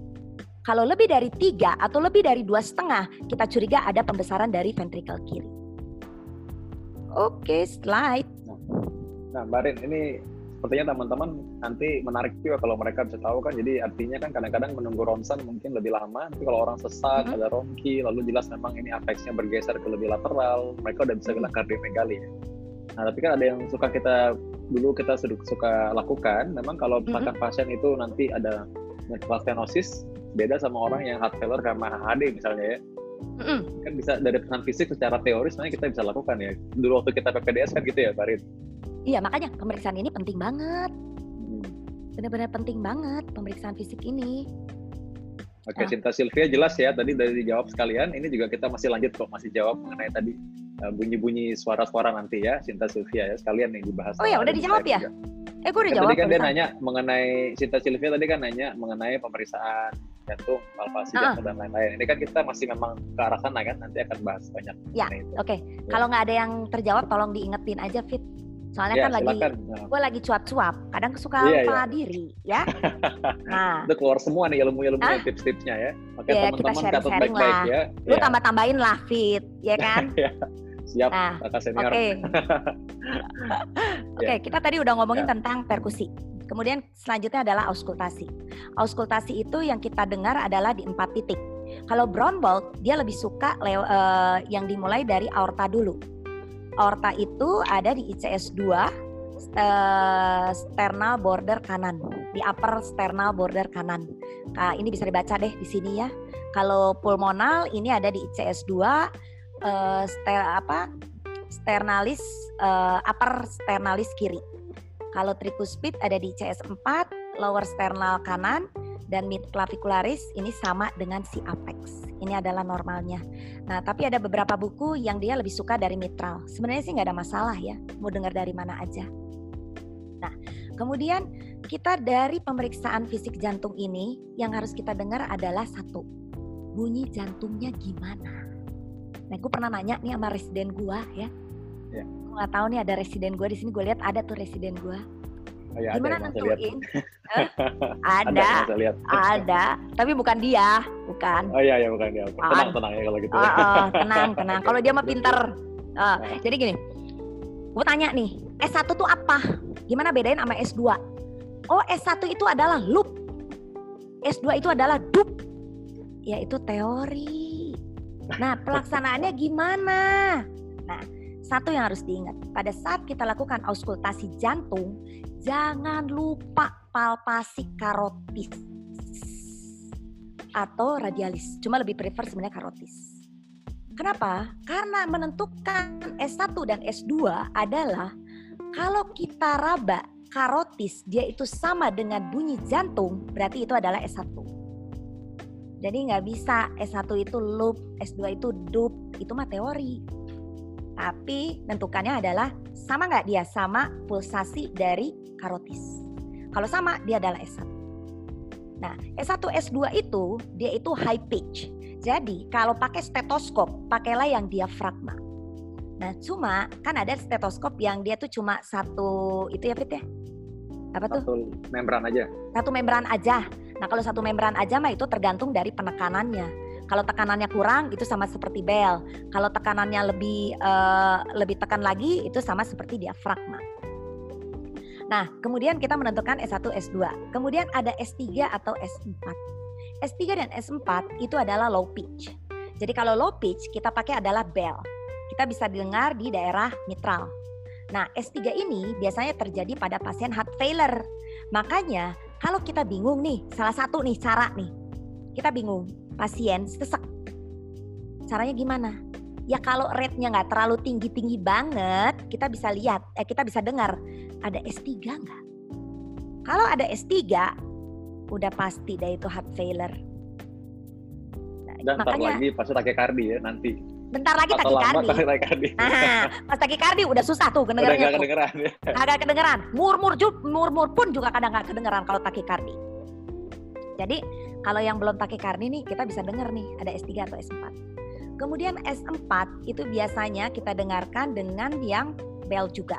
Kalau lebih dari tiga atau lebih dari dua setengah, kita curiga ada pembesaran dari ventrikel kiri. Oke, slide. Nah, Mbak Rin, ini sepertinya teman-teman nanti menarik juga kalau mereka bisa tahu kan. Jadi artinya kan kadang-kadang menunggu ronsen mungkin lebih lama. Tapi kalau orang sesak, mm-hmm. ada ronki, lalu jelas memang ini apexnya bergeser ke lebih lateral, mereka udah bisa kena kardiomegali. Ya. Nah, tapi kan ada yang suka kita dulu kita suka lakukan. Memang kalau misalkan mm-hmm. pasien itu nanti ada stenosis, beda sama orang yang heart failure karena HHD misalnya ya. Mm-hmm. Kan bisa dari pesan fisik secara teori sebenarnya kita bisa lakukan ya. Dulu waktu kita PPDS kan gitu ya, Farid. Iya makanya pemeriksaan ini penting banget. Hmm. Benar-benar penting banget pemeriksaan fisik ini. Oke, nah. Cinta Sylvia jelas ya tadi dari dijawab sekalian. Ini juga kita masih lanjut kok masih jawab mengenai tadi uh, bunyi-bunyi suara-suara nanti ya Cinta Sylvia ya sekalian nih dibahas. Oh ya udah dijawab ya? Juga. Eh gue udah kan jawab. Tadi kan dia nanya mengenai Cinta Sylvia tadi kan nanya mengenai pemeriksaan jantung, palpasi uh. jantung dan lain-lain. Ini kan kita masih memang ke arah sana kan nanti akan bahas banyak. Ya, oke. Okay. Ya. Kalau nggak ada yang terjawab tolong diingetin aja Fit. Soalnya ya, kan lagi nah. gue lagi cuap-cuap, kadang suka ya, lupa ya. diri, ya. (laughs) nah, itu keluar semua nih ilmu-ilmu tips-tipsnya ya. Oke, ya, teman-teman catat baik-baik ya. Lu ya. tambah-tambahin lah fit, ya kan? (laughs) ya. Siap, nah, kakak senior. Oke. Okay. (laughs) Oke, okay, kita tadi udah ngomongin ya. tentang perkusi. Kemudian selanjutnya adalah auskultasi. Auskultasi itu yang kita dengar adalah di empat titik. Kalau brown bolt dia lebih suka uh, yang dimulai dari aorta dulu aorta itu ada di ICS 2 uh, eh, sternal border kanan di upper sternal border kanan. Nah, ini bisa dibaca deh di sini ya. Kalau pulmonal ini ada di ICS 2 uh, ster, apa sternalis uh, upper sternalis kiri. Kalau tricuspid ada di CS4, lower sternal kanan, dan mid clavicularis ini sama dengan si apex. Ini adalah normalnya. Nah, tapi ada beberapa buku yang dia lebih suka dari mitral. Sebenarnya sih nggak ada masalah ya, mau dengar dari mana aja. Nah, kemudian kita dari pemeriksaan fisik jantung ini yang harus kita dengar adalah satu, bunyi jantungnya gimana. Nah, gue pernah nanya nih sama residen gue ya, Ya. Gue nggak tahu nih ada residen gue di sini. Gue lihat ada tuh residen gue. Oh, ya, Gimana ada nentuin? (laughs) eh? ada, ada, ada, tapi bukan dia, bukan. Oh iya, iya bukan dia. Tenang, tenang ya kalau gitu. Oh, oh, (laughs) tenang, tenang. Kalau dia mah pinter. Uh, jadi gini, gue tanya nih, S1 tuh apa? Gimana bedain sama S2? Oh, S1 itu adalah loop. S2 itu adalah dup. Ya itu teori. Nah, pelaksanaannya gimana? Nah, satu yang harus diingat, pada saat kita lakukan auskultasi jantung, jangan lupa palpasi karotis atau radialis. Cuma lebih prefer sebenarnya karotis. Kenapa? Karena menentukan S1 dan S2 adalah kalau kita raba karotis dia itu sama dengan bunyi jantung, berarti itu adalah S1. Jadi nggak bisa S1 itu loop, S2 itu dup, itu mah teori. Tapi tentukannya adalah sama nggak dia sama pulsasi dari karotis. Kalau sama dia adalah S1. Nah, S1 S2 itu dia itu high pitch. Jadi kalau pakai stetoskop, pakailah yang diafragma. Nah, cuma kan ada stetoskop yang dia tuh cuma satu itu ya Fit ya? Apa tuh? Satu membran aja. Satu membran aja. Nah, kalau satu membran aja mah itu tergantung dari penekanannya. Kalau tekanannya kurang itu sama seperti bel. Kalau tekanannya lebih uh, lebih tekan lagi itu sama seperti diafragma. Nah, kemudian kita menentukan S1, S2. Kemudian ada S3 atau S4. S3 dan S4 itu adalah low pitch. Jadi kalau low pitch kita pakai adalah bell. Kita bisa dengar di daerah mitral. Nah, S3 ini biasanya terjadi pada pasien heart failure. Makanya kalau kita bingung nih, salah satu nih cara nih. Kita bingung, pasien sesek. Caranya gimana? Ya kalau rate-nya nggak terlalu tinggi-tinggi banget, kita bisa lihat, eh, kita bisa dengar ada S3 nggak? Kalau ada S3, udah pasti deh itu heart failure. Nah, Dan makanya, lagi pasti takikardi ya nanti. Bentar lagi takikardi. takikardi. Nah, (laughs) pas takikardi udah susah tuh kedengerannya. Udah kedengeran ya. Agak kedengeran. Murmur murmur pun juga kadang nggak kedengeran kalau takikardi. Jadi kalau yang belum pakai karni nih kita bisa dengar nih ada S3 atau S4. Kemudian S4 itu biasanya kita dengarkan dengan yang bel juga.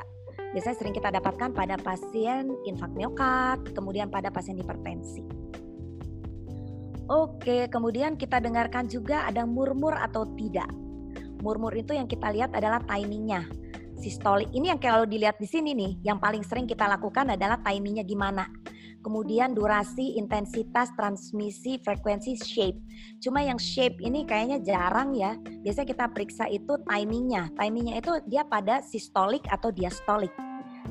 Biasanya sering kita dapatkan pada pasien infak miokard, kemudian pada pasien hipertensi. Oke, kemudian kita dengarkan juga ada murmur atau tidak. Murmur itu yang kita lihat adalah timingnya. Sistolik ini yang kalau dilihat di sini nih, yang paling sering kita lakukan adalah timingnya gimana kemudian durasi, intensitas, transmisi, frekuensi, shape. Cuma yang shape ini kayaknya jarang ya. Biasanya kita periksa itu timingnya. Timingnya itu dia pada sistolik atau diastolik.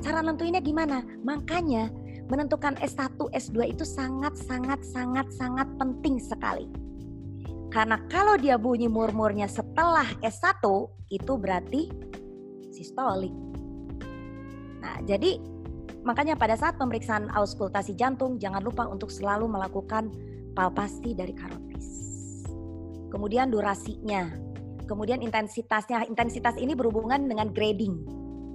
Cara nentuinnya gimana? Makanya menentukan S1, S2 itu sangat sangat sangat sangat penting sekali. Karena kalau dia bunyi murmurnya setelah S1 itu berarti sistolik. Nah, jadi Makanya pada saat pemeriksaan auskultasi jantung jangan lupa untuk selalu melakukan palpasi dari karotis. Kemudian durasinya, kemudian intensitasnya. Intensitas ini berhubungan dengan grading.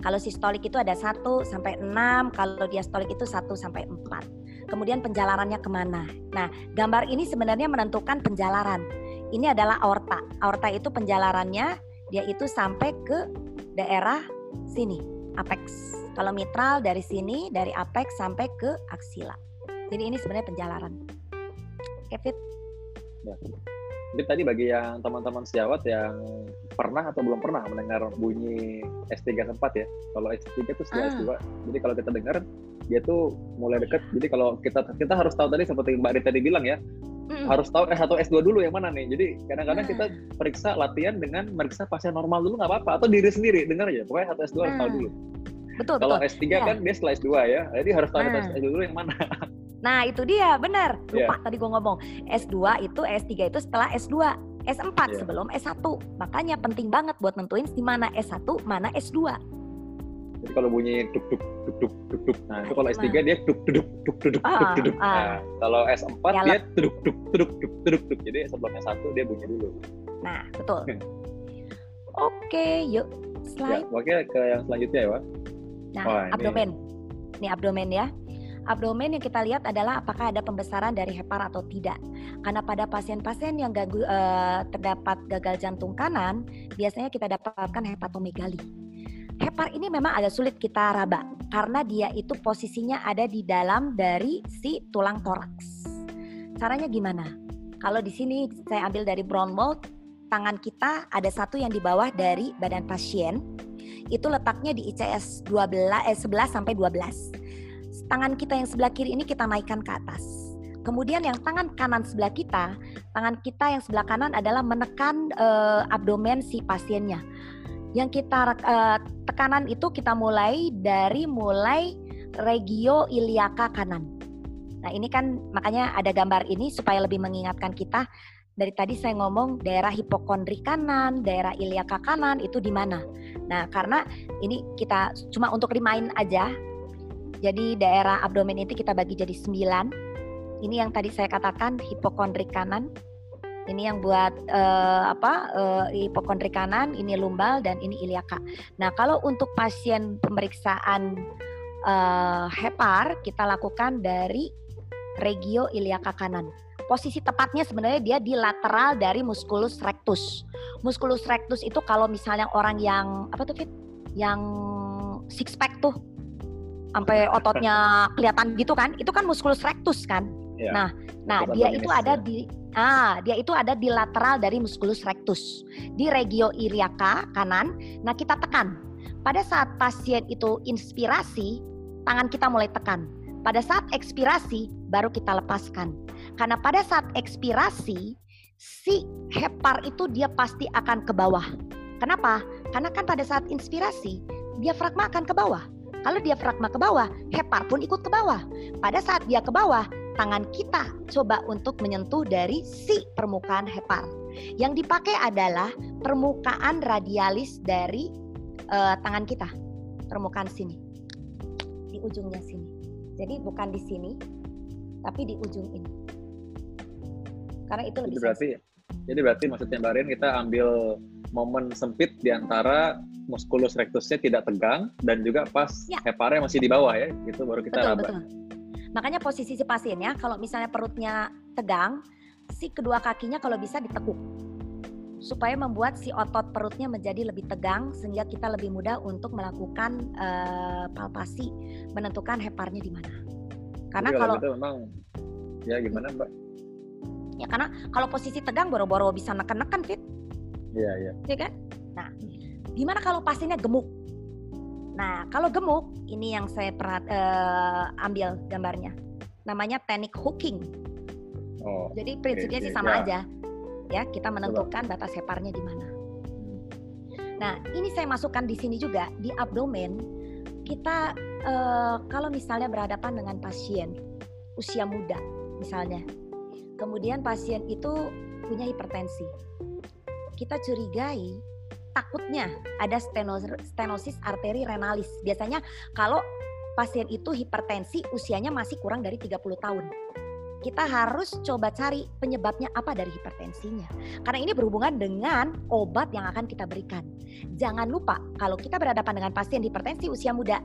Kalau sistolik itu ada 1 sampai 6, kalau diastolik itu 1 sampai 4. Kemudian penjalarannya ke mana? Nah, gambar ini sebenarnya menentukan penjalaran. Ini adalah aorta. Aorta itu penjalarannya dia itu sampai ke daerah sini, apex kalau mitral dari sini, dari apex sampai ke aksila. Jadi ini sebenarnya penjalaran. Kevin? Ya. Jadi tadi bagi yang teman-teman sejawat yang pernah atau belum pernah mendengar bunyi S3 keempat ya. Kalau S3 itu setelah ah. S2. Jadi kalau kita dengar dia tuh mulai deket. Jadi kalau kita kita harus tahu tadi seperti Mbak Rita tadi bilang ya, mm. harus tahu S1 S2 dulu yang mana nih. Jadi kadang-kadang mm. kita periksa latihan dengan meriksa pasien normal dulu nggak apa-apa atau diri sendiri dengar aja. Pokoknya satu S2 mm. harus tahu dulu. Betul, Kalau betul. S3 ya. kan dia setelah S2 ya. Jadi harus tahu nah. S2 dulu yang mana. Nah, itu dia, benar. Lupa yeah. tadi gue ngomong. S2 itu S3 itu setelah S2. S4 Iya. sebelum S1. Makanya penting banget buat nentuin di mana S1, mana S2. Jadi kalau bunyi duk duk duk duk duk duk. Nah, itu kalau itu S3 dia duk duk duk duk duk Ah, duk duk. ah. Nah, kalau S4 Ya, dia duk duk duk duk duk duk. Jadi sebelum S1 dia bunyi dulu. Nah, betul. Oke, yuk Ya, slide. oke ke yang selanjutnya ya, Wak. Nah, Wah, ini- abdomen. Ini abdomen ya. Abdomen yang kita lihat adalah apakah ada pembesaran dari hepar atau tidak. Karena pada pasien-pasien yang gagu- eh, terdapat gagal jantung kanan, biasanya kita dapatkan hepatomegali. Hepar ini memang agak sulit kita raba karena dia itu posisinya ada di dalam dari si tulang toraks. Caranya gimana? Kalau di sini saya ambil dari brown mold, tangan kita ada satu yang di bawah dari badan pasien. Itu letaknya di ICS 12 eh 11 sampai 12. Tangan kita yang sebelah kiri ini kita naikkan ke atas. Kemudian yang tangan kanan sebelah kita, tangan kita yang sebelah kanan adalah menekan eh, abdomen si pasiennya. Yang kita eh, tekanan itu kita mulai dari mulai regio iliaka kanan. Nah, ini kan makanya ada gambar ini supaya lebih mengingatkan kita dari tadi saya ngomong daerah hipokondri kanan, daerah iliaka kanan itu di mana. Nah, karena ini kita cuma untuk remind aja. Jadi daerah abdomen itu kita bagi jadi 9. Ini yang tadi saya katakan hipokondri kanan. Ini yang buat eh, apa? eh, hipokondri kanan, ini lumbal dan ini iliaka. Nah, kalau untuk pasien pemeriksaan eh, hepar kita lakukan dari regio iliaka kanan. Posisi tepatnya sebenarnya dia di lateral dari musculus rectus. Musculus rectus itu kalau misalnya orang yang apa tuh Fit? Yang six pack tuh sampai ototnya kelihatan gitu kan? Itu kan musculus rectus kan? Ya. Nah, nah dia itu ada ya. di ah, dia itu ada di lateral dari musculus rectus. Di regio iliaca kanan. Nah, kita tekan. Pada saat pasien itu inspirasi, tangan kita mulai tekan. Pada saat ekspirasi baru kita lepaskan. Karena pada saat ekspirasi si hepar itu dia pasti akan ke bawah. Kenapa? Karena kan pada saat inspirasi diafragma akan ke bawah. Kalau diafragma ke bawah, hepar pun ikut ke bawah. Pada saat dia ke bawah, tangan kita coba untuk menyentuh dari si permukaan hepar. Yang dipakai adalah permukaan radialis dari eh, tangan kita, permukaan sini, di ujungnya sini. Jadi bukan di sini, tapi di ujung ini. Karena itu Jadi lebih berarti jadi berarti maksudnya Mbak Rin kita ambil momen sempit di antara musculus rectusnya tidak tegang dan juga pas Ya. heparnya masih di bawah ya, itu baru kita betul raba. betul. Makanya posisi si pasiennya kalau misalnya perutnya tegang, si kedua kakinya kalau bisa ditekuk supaya membuat si otot perutnya menjadi lebih tegang sehingga kita lebih mudah untuk melakukan eh, palpasi menentukan heparnya di mana. Karena Jadi kalau gitu memang ya gimana Mbak? ya karena kalau posisi tegang boro-boro bisa neken-neken fit, Iya iya. ya kan? Nah, gimana kalau pasiennya gemuk? Nah, kalau gemuk ini yang saya perhat, eh, ambil gambarnya. Namanya teknik hooking. Oh. Jadi prinsipnya oke, sih sama ya. aja. Ya, kita menentukan batas heparnya di mana. Nah, ini saya masukkan di sini juga di abdomen. Kita eh, kalau misalnya berhadapan dengan pasien usia muda misalnya. Kemudian pasien itu punya hipertensi. Kita curigai takutnya ada stenos- stenosis arteri renalis. Biasanya kalau pasien itu hipertensi usianya masih kurang dari 30 tahun kita harus coba cari penyebabnya apa dari hipertensinya. Karena ini berhubungan dengan obat yang akan kita berikan. Jangan lupa kalau kita berhadapan dengan pasien hipertensi usia muda,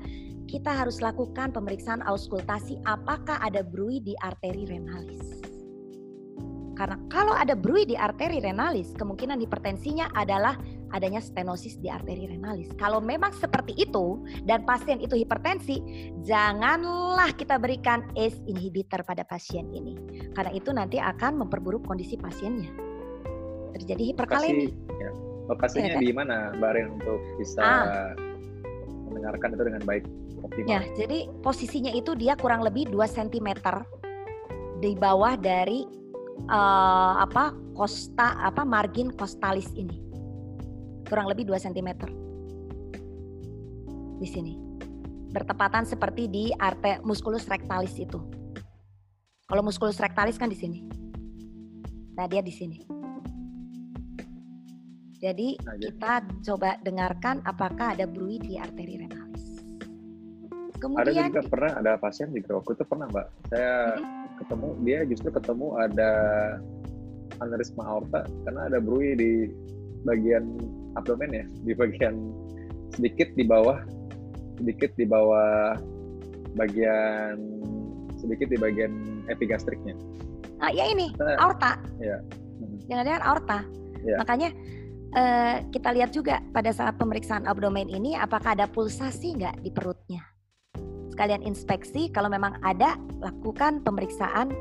kita harus lakukan pemeriksaan auskultasi apakah ada bruit di arteri renalis. Karena kalau ada bruit di arteri renalis, kemungkinan hipertensinya adalah adanya stenosis di arteri renalis. Kalau memang seperti itu dan pasien itu hipertensi, janganlah kita berikan ACE inhibitor pada pasien ini. Karena itu nanti akan memperburuk kondisi pasiennya. Terjadi hiperkalemi. Lokasi, ya. Lokasinya Iya kan? di mana Mbak Rin untuk bisa Ah. mendengarkan itu dengan baik optimal? Ya, jadi posisinya itu dia kurang lebih 2 cm di bawah dari eh, apa kosta apa margin kostalis ini. Kurang lebih 2 cm. Di sini. Bertepatan seperti di arte musculus rectalis itu. Kalau musculus rectalis kan di sini. Nah, dia di sini. Jadi nah, kita coba dengarkan apakah ada bruit di arteri renalis. Kemudian ada juga pernah ada pasien juga waktu itu pernah mbak, saya hmm. Ketemu dia justru ketemu ada aneurisma aorta karena ada bruit di bagian abdomen ya, di bagian sedikit di bawah sedikit di bawah bagian sedikit di bagian epigastriknya. Ah ya ini nah, aorta. Ya. Jangan-jangan aorta. Ya. Makanya uh, kita lihat juga pada saat pemeriksaan abdomen ini apakah ada pulsasi nggak di perutnya. Sekalian inspeksi, kalau memang ada lakukan pemeriksaan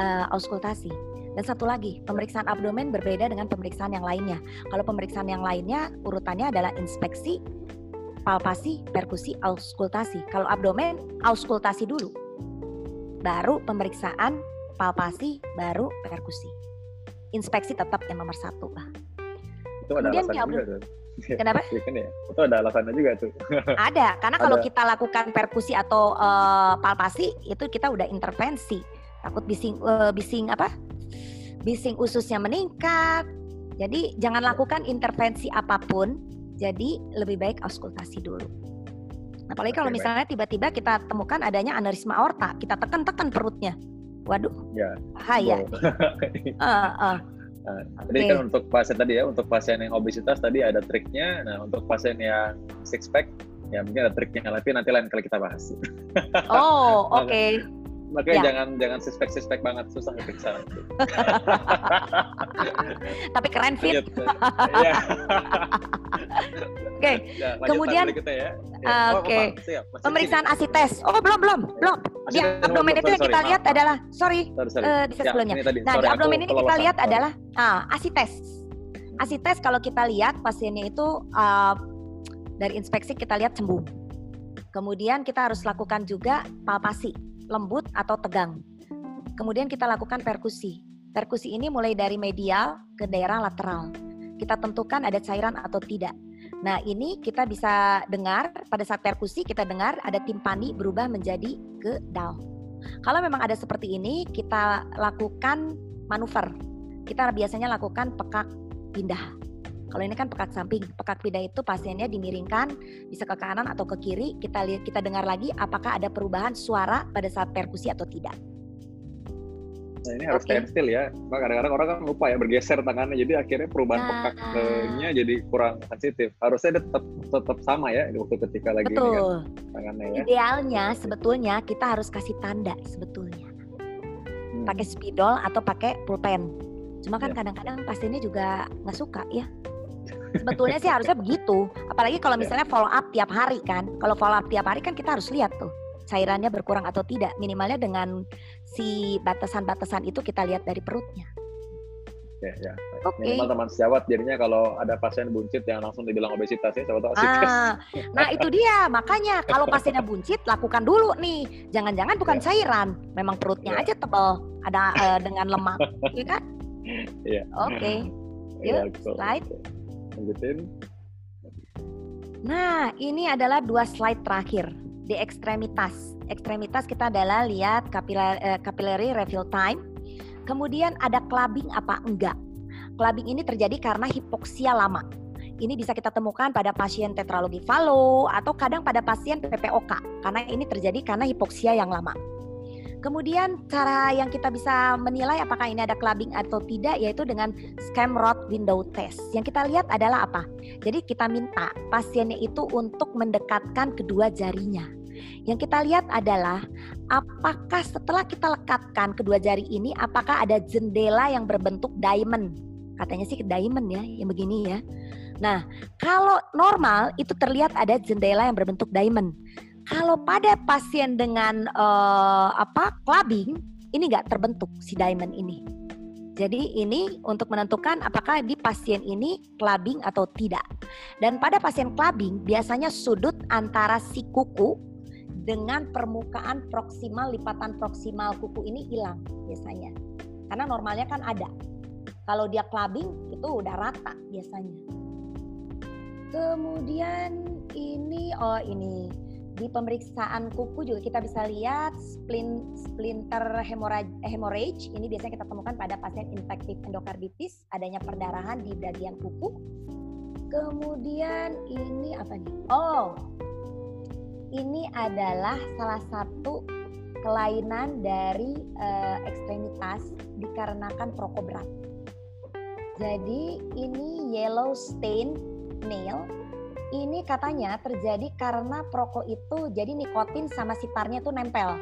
uh, auskultasi. Dan satu lagi, pemeriksaan abdomen berbeda dengan pemeriksaan yang lainnya. Kalau pemeriksaan yang lainnya urutannya adalah inspeksi, palpasi, perkusi, auskultasi. Kalau abdomen, auskultasi dulu. Baru pemeriksaan, palpasi, baru perkusi. Inspeksi tetap yang nomor satu lah. Itu ada Kemudian alasan juga. Kenapa? ya, kan ya. Itu ada alasannya juga tuh. (laughs) ada, karena kalau kita lakukan perkusi atau uh, palpasi itu kita udah intervensi. Takut bising uh, bising apa? Bising ususnya meningkat. Jadi jangan lakukan intervensi apa pun jadi lebih baik auskultasi dulu. Nah, apalagi kalau misalnya tiba-tiba kita temukan adanya aneurisma aorta, kita tekan-tekan perutnya. Waduh, ya. bahaya. uh, (laughs) uh. Nah, okay. kan untuk pasien tadi ya, untuk pasien yang obesitas tadi ada triknya. Nah, untuk pasien yang six pack, ya mungkin ada triknya, tapi nanti lain kali kita bahas. Oh, (laughs) oke. Okay. Makanya ya. jangan jangan suspek suspek banget susah diperiksa. (laughs) Tapi keren fit. (laughs) Oke. Ya, Kemudian ya. ya. Oh, Oke. Okay. Pemeriksaan asites. Oh belum belum ya. belum. Di abdomen itu yang kita sorry, lihat maaf. adalah sorry, sorry, sorry. Uh, di ya, sebelumnya. Tadi, nah sorry, di abdomen ini kita lihat sorry. adalah ah, asites. Asites kalau kita lihat pasiennya itu uh, dari inspeksi kita lihat cembung. Kemudian kita harus lakukan juga palpasi lembut atau tegang. Kemudian kita lakukan perkusi. Perkusi ini mulai dari medial ke daerah lateral. Kita tentukan ada cairan atau tidak. Nah, ini kita bisa dengar pada saat perkusi kita dengar ada timpani berubah menjadi ke down. Kalau memang ada seperti ini, kita lakukan manuver. Kita biasanya lakukan pekak pindah. Kalau ini kan pekat samping, pekat pindah itu pasiennya dimiringkan bisa ke kanan atau ke kiri. Kita lihat kita dengar lagi apakah ada perubahan suara pada saat perkusi atau tidak. Nah ini harus okay. still ya. Kadang-kadang orang kan lupa ya bergeser tangannya, jadi akhirnya perubahan nah. pekaknya jadi kurang sensitif. Harusnya tetap tetap sama ya waktu ketika lagi Betul. Ini kan, tangannya ya. Idealnya sebetulnya kita harus kasih tanda sebetulnya. Hmm. Pakai spidol atau pakai pulpen. Cuma kan ya. kadang-kadang ya. pasiennya juga nggak suka ya. Sebetulnya sih harusnya begitu. Apalagi kalau iya. misalnya follow up tiap hari kan. Kalau follow up tiap hari kan kita harus lihat tuh cairannya berkurang atau tidak. Minimalnya dengan si batasan-batasan itu kita lihat dari perutnya. Oke, ya. Oke. Okay. teman sejawat jadinya kalau ada pasien buncit yang langsung dibilang obesitas ya, tahu ah, Nah, itu dia. Makanya kalau pasiennya buncit lakukan dulu nih. Jangan-jangan bukan ya. cairan, memang perutnya ya. aja tebal, ada uh, dengan lemak, (laughs) ya kan? Iya. Oke. Okay. Yuk, ya, slide lanjutin. Nah, ini adalah dua slide terakhir di ekstremitas. Ekstremitas kita adalah lihat capillary eh, refill time. Kemudian ada clubbing apa enggak. Clubbing ini terjadi karena hipoksia lama. Ini bisa kita temukan pada pasien tetralogi falo atau kadang pada pasien PPOK karena ini terjadi karena hipoksia yang lama. Kemudian cara yang kita bisa menilai apakah ini ada clubbing atau tidak yaitu dengan scam rod window test. Yang kita lihat adalah apa? Jadi kita minta pasiennya itu untuk mendekatkan kedua jarinya. Yang kita lihat adalah apakah setelah kita lekatkan kedua jari ini apakah ada jendela yang berbentuk diamond. Katanya sih diamond ya, yang begini ya. Nah, kalau normal itu terlihat ada jendela yang berbentuk diamond. Kalau pada pasien dengan uh, apa clubbing ini nggak terbentuk si diamond ini. Jadi ini untuk menentukan apakah di pasien ini clubbing atau tidak. Dan pada pasien clubbing biasanya sudut antara si kuku dengan permukaan proksimal lipatan proksimal kuku ini hilang biasanya. Karena normalnya kan ada. Kalau dia clubbing itu udah rata biasanya. Kemudian ini oh ini di pemeriksaan kuku juga kita bisa lihat splin, splinter hemorrhage. Ini biasanya kita temukan pada pasien infektif endokarditis, adanya perdarahan di bagian kuku. Kemudian ini apa nih? Oh, ini adalah salah satu kelainan dari uh, ekstremitas dikarenakan perokok berat. Jadi ini yellow stain nail ini katanya terjadi karena perokok itu jadi nikotin sama sitarnya itu nempel.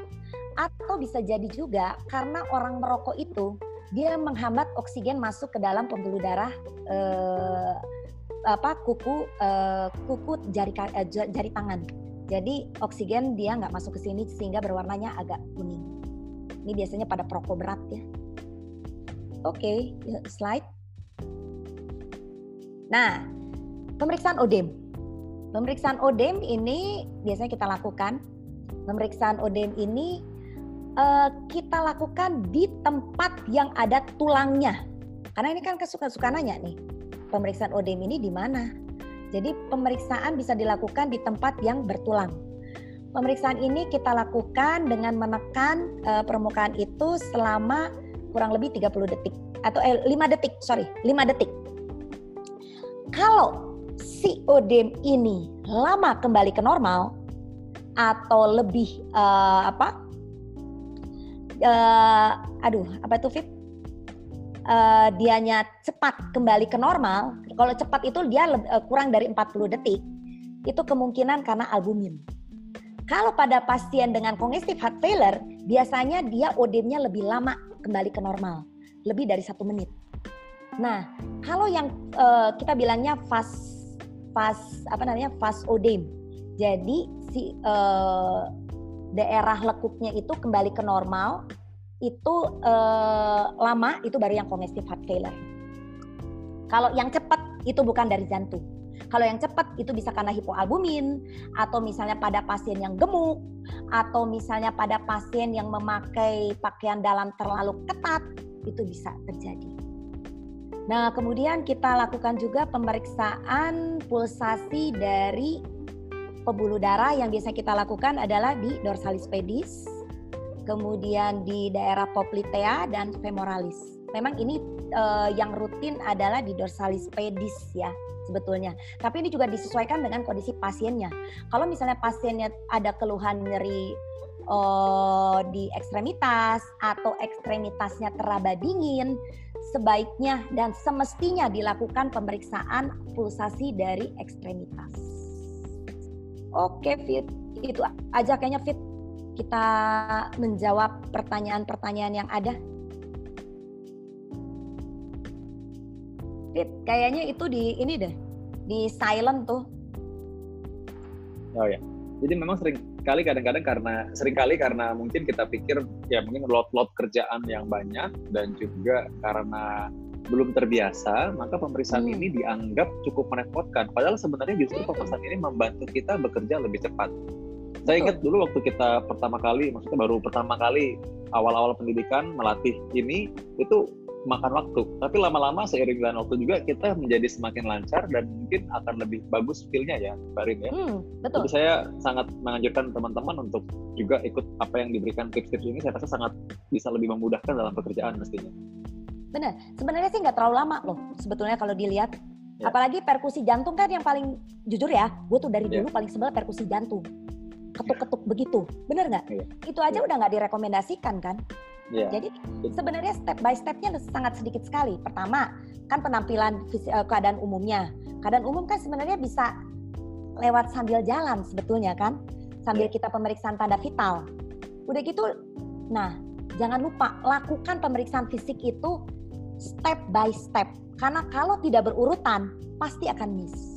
Atau bisa jadi juga karena orang merokok itu dia menghambat oksigen masuk ke dalam pembuluh darah eh, apa kuku eh, kuku jari eh, jari tangan. Jadi oksigen dia nggak masuk ke sini sehingga berwarnanya agak kuning. Ini biasanya pada perokok berat ya. Oke, okay, slide. Nah, pemeriksaan odem. Pemeriksaan odem ini biasanya kita lakukan. Pemeriksaan odem ini uh, kita lakukan di tempat yang ada tulangnya. Karena ini kan kesuka-suka nanya nih, pemeriksaan odem ini di mana? Jadi pemeriksaan bisa dilakukan di tempat yang bertulang. Pemeriksaan ini kita lakukan dengan menekan uh, permukaan itu selama kurang lebih 30 detik atau eh, 5 detik, sorry, 5 detik. Kalau si odem ini lama kembali ke normal atau lebih uh, apa? Uh, aduh, apa itu Fit? Uh, dianya cepat kembali ke normal. Kalau cepat itu dia uh, kurang dari 40 detik. Itu kemungkinan karena albumin. Kalau pada pasien dengan congestive heart failure, biasanya dia odemnya lebih lama kembali ke normal, lebih dari satu menit. Nah, kalau yang uh, kita bilangnya fast fas apa namanya odem. Jadi si uh, daerah lekuknya itu kembali ke normal itu uh, lama itu baru yang congestive heart failure. Kalau yang cepat itu bukan dari jantung. Kalau yang cepat itu bisa karena hipoalbumin atau misalnya pada pasien yang gemuk atau misalnya pada pasien yang memakai pakaian dalam terlalu ketat itu bisa terjadi. Nah, kemudian kita lakukan juga pemeriksaan pulsasi dari pembuluh darah yang biasa kita lakukan adalah di dorsalis pedis, kemudian di daerah poplitea dan femoralis. Memang ini uh, yang rutin adalah di dorsalis pedis ya sebetulnya. Tapi ini juga disesuaikan dengan kondisi pasiennya. Kalau misalnya pasiennya ada keluhan nyeri uh, di ekstremitas atau ekstremitasnya teraba dingin, sebaiknya dan semestinya dilakukan pemeriksaan pulsasi dari ekstremitas. Oke, Fit. Itu aja kayaknya Fit. Kita menjawab pertanyaan-pertanyaan yang ada. Fit, kayaknya itu di ini deh, di silent tuh. Oh ya. Jadi memang sering kali kadang-kadang karena sering kali karena mungkin kita pikir ya mungkin lot-lot kerjaan yang banyak dan juga karena belum terbiasa maka pemeriksaan hmm. ini dianggap cukup merepotkan. Padahal sebenarnya justru pemeriksaan ini membantu kita bekerja lebih cepat. Saya ingat dulu waktu kita pertama kali maksudnya baru pertama kali awal-awal pendidikan melatih ini itu makan waktu. Tapi lama-lama seiring dengan waktu juga kita menjadi semakin lancar dan mungkin akan lebih bagus feelnya ya, Mbak Rin ya. Hmm, betul. Jadi saya sangat menganjurkan teman-teman untuk juga ikut apa yang diberikan tips-tips ini. Saya rasa sangat bisa lebih memudahkan dalam pekerjaan mestinya. Benar. Sebenarnya sih nggak terlalu lama loh. Sebetulnya kalau dilihat, ya. apalagi perkusi jantung kan yang paling jujur ya, gue tuh dari ya. dulu paling sebel perkusi jantung ketuk-ketuk begitu, bener nggak? Ya. Itu aja ya. udah nggak direkomendasikan kan? Yeah. Jadi sebenarnya step by stepnya sangat sedikit sekali. Pertama kan penampilan eh, keadaan umumnya. Keadaan umum kan sebenarnya bisa lewat sambil jalan sebetulnya kan, sambil yeah. kita pemeriksaan tanda vital. Udah gitu, nah jangan lupa lakukan pemeriksaan fisik itu step by step. Karena kalau tidak berurutan pasti akan miss.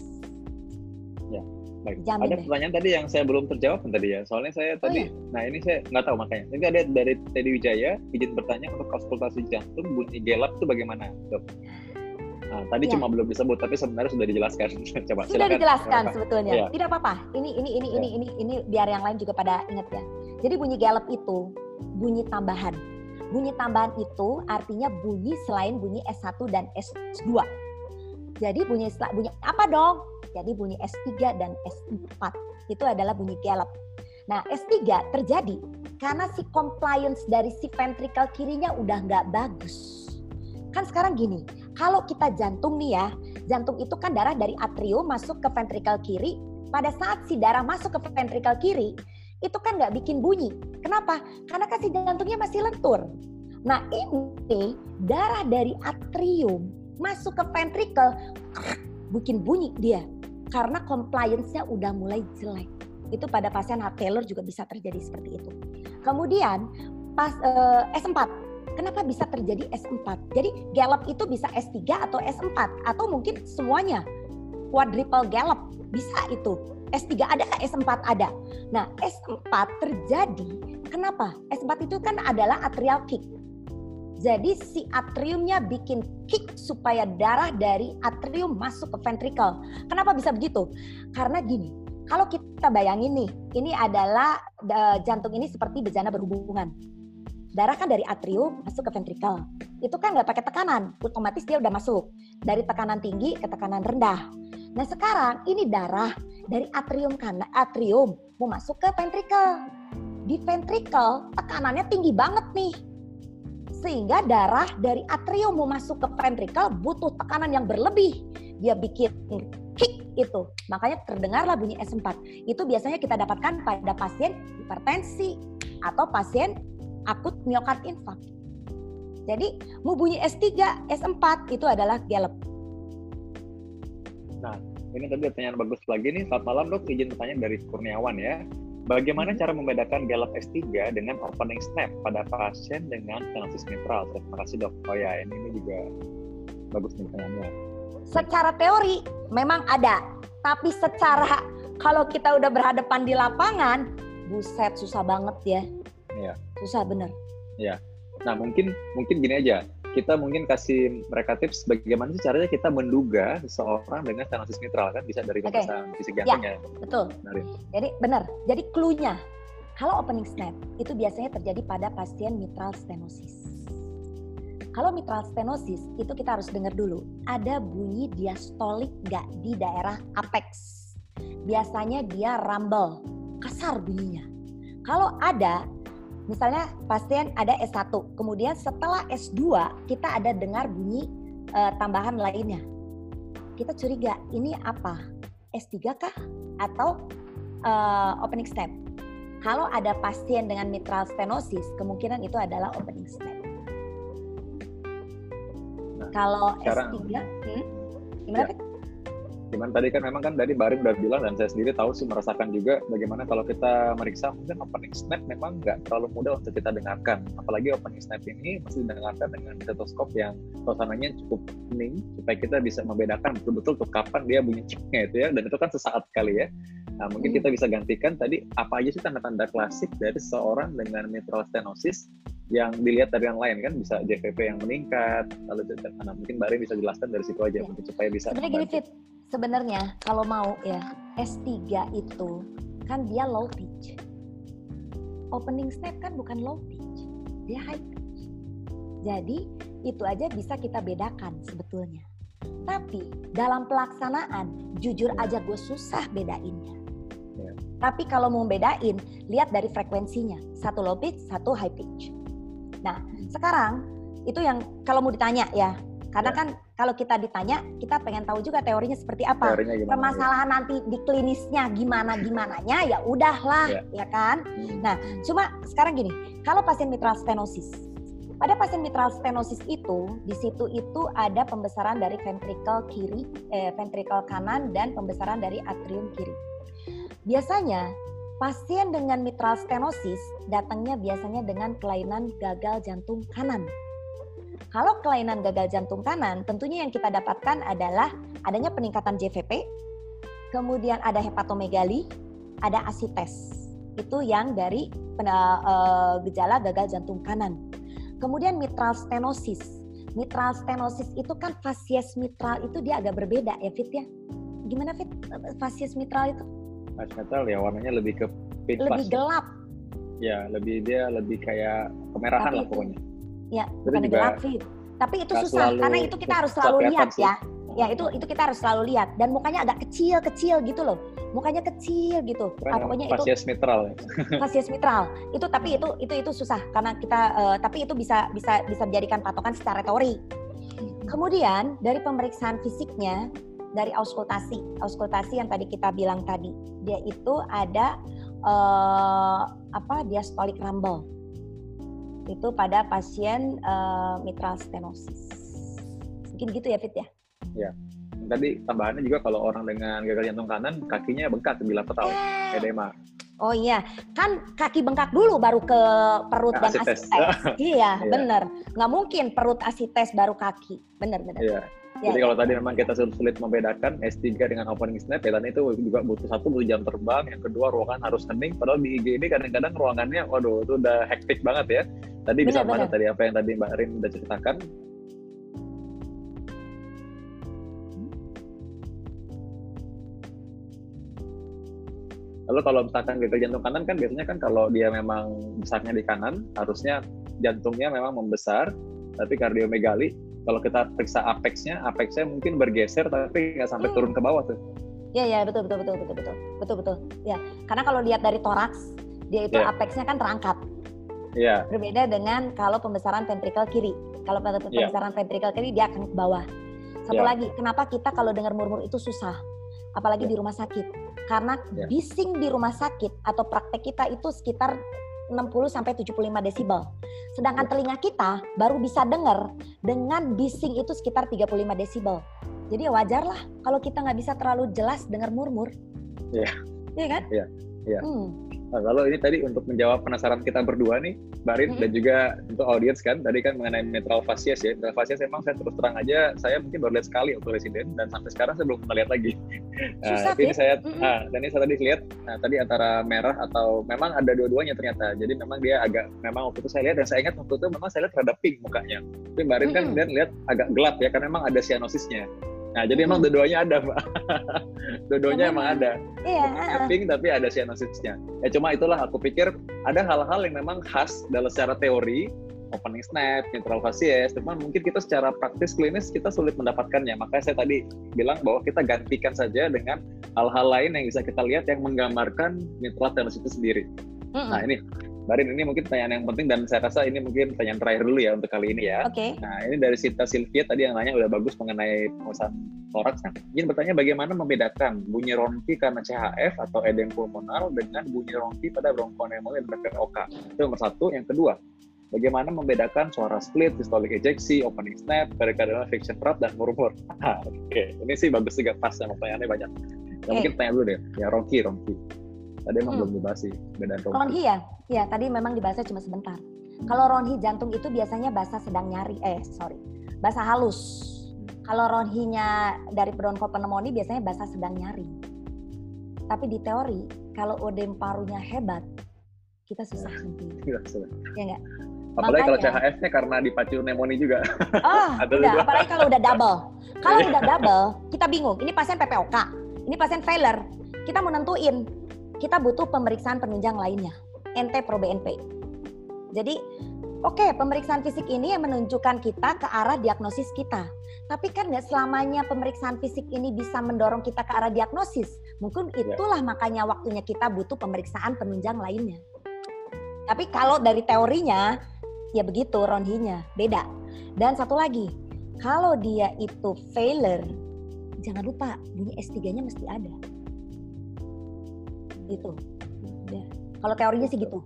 Baik. Jamin ada deh. pertanyaan tadi yang saya belum terjawab tadi ya. Soalnya saya oh, tadi, iya? nah ini saya nggak tahu makanya. Ini ada dari Teddy Wijaya, izin bertanya untuk konsultasi jantung bunyi gelap itu bagaimana, dok? Nah, tadi ya. cuma belum disebut, tapi sebenarnya sudah dijelaskan. (laughs) Coba. Sudah silakan. dijelaskan sebetulnya. Ya. Tidak apa-apa. Ini ini ini ya. ini ini ini biar yang lain juga pada ingat ya. Jadi bunyi gelap itu bunyi tambahan. Bunyi tambahan itu artinya bunyi selain bunyi S1 dan S2. Jadi bunyi bunyi apa dong? Jadi bunyi S3 dan S4 itu adalah bunyi gallop. Nah, S3 terjadi karena si compliance dari si ventricle kirinya udah nggak bagus. Kan sekarang gini, kalau kita jantung nih ya, jantung itu kan darah dari atrium masuk ke ventricle kiri. Pada saat si darah masuk ke ventricle kiri, itu kan nggak bikin bunyi. Kenapa? Karena kan si jantungnya masih lentur. Nah ini darah dari atrium masuk ke ventricle, bikin bunyi dia. Karena compliance-nya udah mulai jelek. Itu pada pasien heart failure juga bisa terjadi seperti itu. Kemudian pas uh, eh, S4, kenapa bisa terjadi S4? Jadi gallop itu bisa S3 atau S4 atau mungkin semuanya. Quadruple gallop bisa itu. S3 ada S4 ada. Nah, S4 terjadi kenapa? S4 itu kan adalah atrial kick. Jadi si atriumnya bikin kick supaya darah dari atrium masuk ke ventricle. Kenapa bisa begitu? Karena gini, kalau kita bayangin nih, ini adalah jantung ini seperti bejana berhubungan. Darah kan dari atrium masuk ke ventricle. Itu kan nggak pakai tekanan, otomatis dia udah masuk dari tekanan tinggi ke tekanan rendah. Nah sekarang ini darah dari atrium kanan, atrium mau masuk ke ventricle. Di ventricle tekanannya tinggi banget nih sehingga darah dari atrium mau masuk ke ventricle butuh tekanan yang berlebih. Dia bikin kick itu. Makanya terdengarlah bunyi S4. Itu biasanya kita dapatkan pada pasien hipertensi atau pasien akut miokard infark. Jadi mau bunyi S3, S4 itu adalah gallop. Nah, ini tadi pertanyaan bagus lagi nih. Selamat malam dok, izin bertanya dari Kurniawan ya. Bagaimana hmm. cara membedakan gallop S3 dengan opening snap pada pasien dengan stenosis mitral? Terima kasih dok. Oh ya, ini, ini juga bagus nih pertanyaannya. Secara teori memang ada, tapi secara kalau kita udah berhadapan di lapangan, buset susah banget ya. Iya. Susah bener. Iya. Nah mungkin mungkin gini aja kita mungkin kasih mereka tips bagaimana sih caranya kita menduga seseorang dengan stenosis mitral kan bisa dari pemeriksaan okay. fisik jantungnya. Ya, betul. Dari. Jadi benar. Jadi clue-nya kalau opening snap itu biasanya terjadi pada pasien mitral stenosis. Kalau mitral stenosis itu kita harus dengar dulu ada bunyi diastolik nggak di daerah apex. Biasanya dia rumble, kasar bunyinya. Kalau ada Misalnya pasien ada S1, kemudian setelah S2 kita ada dengar bunyi uh, tambahan lainnya. Kita curiga ini apa? S3 kah atau uh, opening step? Kalau ada pasien dengan mitral stenosis, kemungkinan itu adalah opening step. Nah, Kalau S3, hmm, gimana? Ya. Cuman tadi kan memang kan tadi Barim udah bilang dan saya sendiri tahu sih merasakan juga bagaimana kalau kita meriksa mungkin opening snap memang nggak terlalu mudah untuk kita dengarkan. Apalagi opening snap ini masih didengarkan dengan stetoskop yang suasananya cukup hening supaya kita bisa membedakan betul-betul tuh kapan dia bunyi ciknya itu ya dan itu kan sesaat sekali ya. Nah, mungkin kita bisa gantikan tadi apa aja sih tanda-tanda klasik dari seorang dengan mitral stenosis yang dilihat dari yang lain kan bisa JVP yang meningkat lalu nah, mungkin Bari bisa jelaskan dari situ aja ya. supaya bisa sebenarnya gini Fit sebenarnya kalau mau ya S3 itu kan dia low pitch. Opening snap kan bukan low pitch, dia high pitch. Jadi itu aja bisa kita bedakan sebetulnya. Tapi dalam pelaksanaan, jujur aja gue susah bedainnya. Ya. Tapi kalau mau bedain, lihat dari frekuensinya. Satu low pitch, satu high pitch. Nah, sekarang itu yang kalau mau ditanya ya, karena ya. kan kalau kita ditanya, kita pengen tahu juga teorinya seperti apa. Teorinya gimana, Permasalahan ya. nanti di klinisnya gimana gimananya ya udahlah, ya, ya kan. Hmm. Nah, cuma sekarang gini, kalau pasien mitral stenosis, pada pasien mitral stenosis itu, di situ itu ada pembesaran dari ventricle kiri, eh, ventricle kanan dan pembesaran dari atrium kiri. Biasanya pasien dengan mitral stenosis datangnya biasanya dengan kelainan gagal jantung kanan. Kalau kelainan gagal jantung kanan, tentunya yang kita dapatkan adalah adanya peningkatan JVP, kemudian ada hepatomegali, ada asites. Itu yang dari uh, gejala gagal jantung kanan. Kemudian mitral stenosis. Mitral stenosis itu kan fasies mitral itu dia agak berbeda ya Fit ya. Gimana Fit? Fasies mitral itu? Fasies mitral ya warnanya lebih ke pit Lebih gelap. Ya, lebih dia lebih kayak kemerahan Tapi lah pokoknya Ya, bukan sih. Tapi itu susah karena itu kita harus selalu lihat sih. ya. Ya itu itu kita harus selalu lihat dan mukanya agak kecil kecil gitu loh, mukanya kecil gitu. Keren, Ah, pokoknya itu mitral. ya. (laughs) fasies mitral. Itu tapi itu itu itu susah karena kita eh, tapi itu bisa bisa bisa dijadikan patokan secara teori. Kemudian dari pemeriksaan fisiknya dari auskultasi, auskultasi yang tadi kita bilang tadi, dia itu ada eh, apa diastolic rumble. Itu pada pasien eh, mitral stenosis. Mungkin gitu ya Fit ya? Tadi tambahannya juga kalau orang dengan gagal jantung kanan, kakinya bengkak bila Eh, edema. Oh iya, kan kaki bengkak dulu baru ke perut Ke dan asites. asites. (laughs) iya, Iya. bener. Nggak mungkin perut asites baru kaki. Bener, bener. Iya. Jadi ya. kalau tadi memang kita sulit, membedakan S3 dengan opening snap, ya itu juga butuh satu butuh jam terbang, yang kedua ruangan harus hening. Padahal di IGD kadang-kadang ruangannya, waduh itu udah hektik banget ya. Tadi bisa mana tadi apa yang tadi Mbak Rin udah ceritakan. Lalu kalau misalkan gagal jantung kanan kan biasanya kan kalau dia memang besarnya di kanan, harusnya jantungnya memang membesar, tapi kardiomegali. Kalau kita periksa apexnya, apexnya mungkin bergeser tapi nggak sampai Hmm. turun ke bawah tuh. Iya, iya, betul, betul, betul, betul, betul, betul, betul. Ya, karena kalau lihat dari toraks, dia itu Iya. apexnya kan terangkat. Iya, Berbeda dengan kalau pembesaran ventrikel kiri. Kalau pada Iya. pembesaran ventrikel kiri dia akan ke bawah. Satu Iya. lagi, kenapa kita kalau dengar murmur itu susah? Apalagi Iya. di rumah sakit. Karena Iya. bising di rumah sakit atau praktek kita itu sekitar 60 sampai 75 desibel. Sedangkan telinga kita baru bisa dengar dengan bising itu sekitar 35 desibel. Jadi ya wajar lah kalau kita nggak bisa terlalu jelas dengar murmur. Iya. Iya kan? Iya, iya. Hmm. Nah, lalu ini tadi untuk menjawab penasaran kita berdua nih, Mbak Rin, Mm-mm. dan juga untuk audiens kan, tadi kan mengenai mitral fascias ya. Mitral fascias emang saya terus terang aja, saya mungkin baru lihat sekali waktu residen, dan sampai sekarang saya belum pernah lihat lagi. Nah, Susah, tapi ini Fit. saya, Mm-mm. nah, dan ini saya tadi lihat, nah, tadi antara merah atau memang ada dua-duanya ternyata. Jadi memang dia agak, memang waktu itu saya lihat, dan saya ingat waktu itu memang saya lihat rada pink mukanya. Tapi Mbak Rin kan Mm-mm. lihat, lihat agak gelap ya, karena memang ada cyanosisnya. Nah, jadi emang dua-duanya ada, Mbak. (laughs) dua-duanya Ya, emang ada Iya. tapi ada cyanosisnya. Ya cuma itulah aku pikir ada hal-hal yang memang khas dalam secara teori opening snap, mitral fascias, cuman mungkin kita secara praktis klinis kita sulit mendapatkannya. Makanya saya tadi bilang bahwa kita gantikan saja dengan hal-hal lain yang bisa kita lihat yang menggambarkan mitral stenosis itu sendiri. Mm-mm. Nah ini, Barin ini mungkin pertanyaan yang penting dan saya rasa ini mungkin pertanyaan terakhir dulu ya untuk kali ini ya. Oke. Nah, ini dari Sita Sylvia tadi yang nanya udah bagus mengenai pengusahaan toraks. Nah, ingin bertanya bagaimana membedakan bunyi ronki karena CHF atau edem pulmonar dengan bunyi ronki pada bronkonemonia dan PPOK. Itu nomor satu. Yang kedua, bagaimana membedakan suara split, systolic ejeksi, opening snap, pericardial fiction trap, dan murmur. Ah, Oke, ini sih bagus juga pas sama pertanyaannya banyak. Nah, Oke. mungkin tanya dulu deh, ya ronki, ronki. Tadi emang Hmm. belum dibahas sih, bedaan ronki. Ronhi ya? Ya, tadi memang dibahasnya cuma sebentar. Kalau ronhi jantung itu biasanya bahasa sedang nyari, eh sorry, bahasa halus. Kalau ronhinya dari bronchopneumonia biasanya bahasa sedang nyari. Tapi di teori, kalau odem parunya hebat, kita susah. (laughs) Iya, sudah. Ya nggak? Apalagi kalau Makanya- CHF-nya karena dipacu pneumonia juga. Oh, (laughs) Ada udah. dua. Apalagi kalau udah double. Kalau (laughs) Iya. udah double, kita bingung. Ini pasien PPOK, ini pasien failure. Kita mau nentuin, kita butuh pemeriksaan penunjang lainnya. NT Pro BNP. Jadi, oke, pemeriksaan fisik ini yang menunjukkan kita ke arah diagnosis kita. Tapi kan nggak selamanya pemeriksaan fisik ini bisa mendorong kita ke arah diagnosis. Mungkin Iya. itulah makanya waktunya kita butuh pemeriksaan penunjang lainnya. Tapi kalau dari teorinya, ya begitu ronhinya, beda. Dan satu lagi, kalau dia itu failure, jangan lupa bunyi S3-nya mesti ada. Gitu. Ya. Kalau teorinya sih gitu.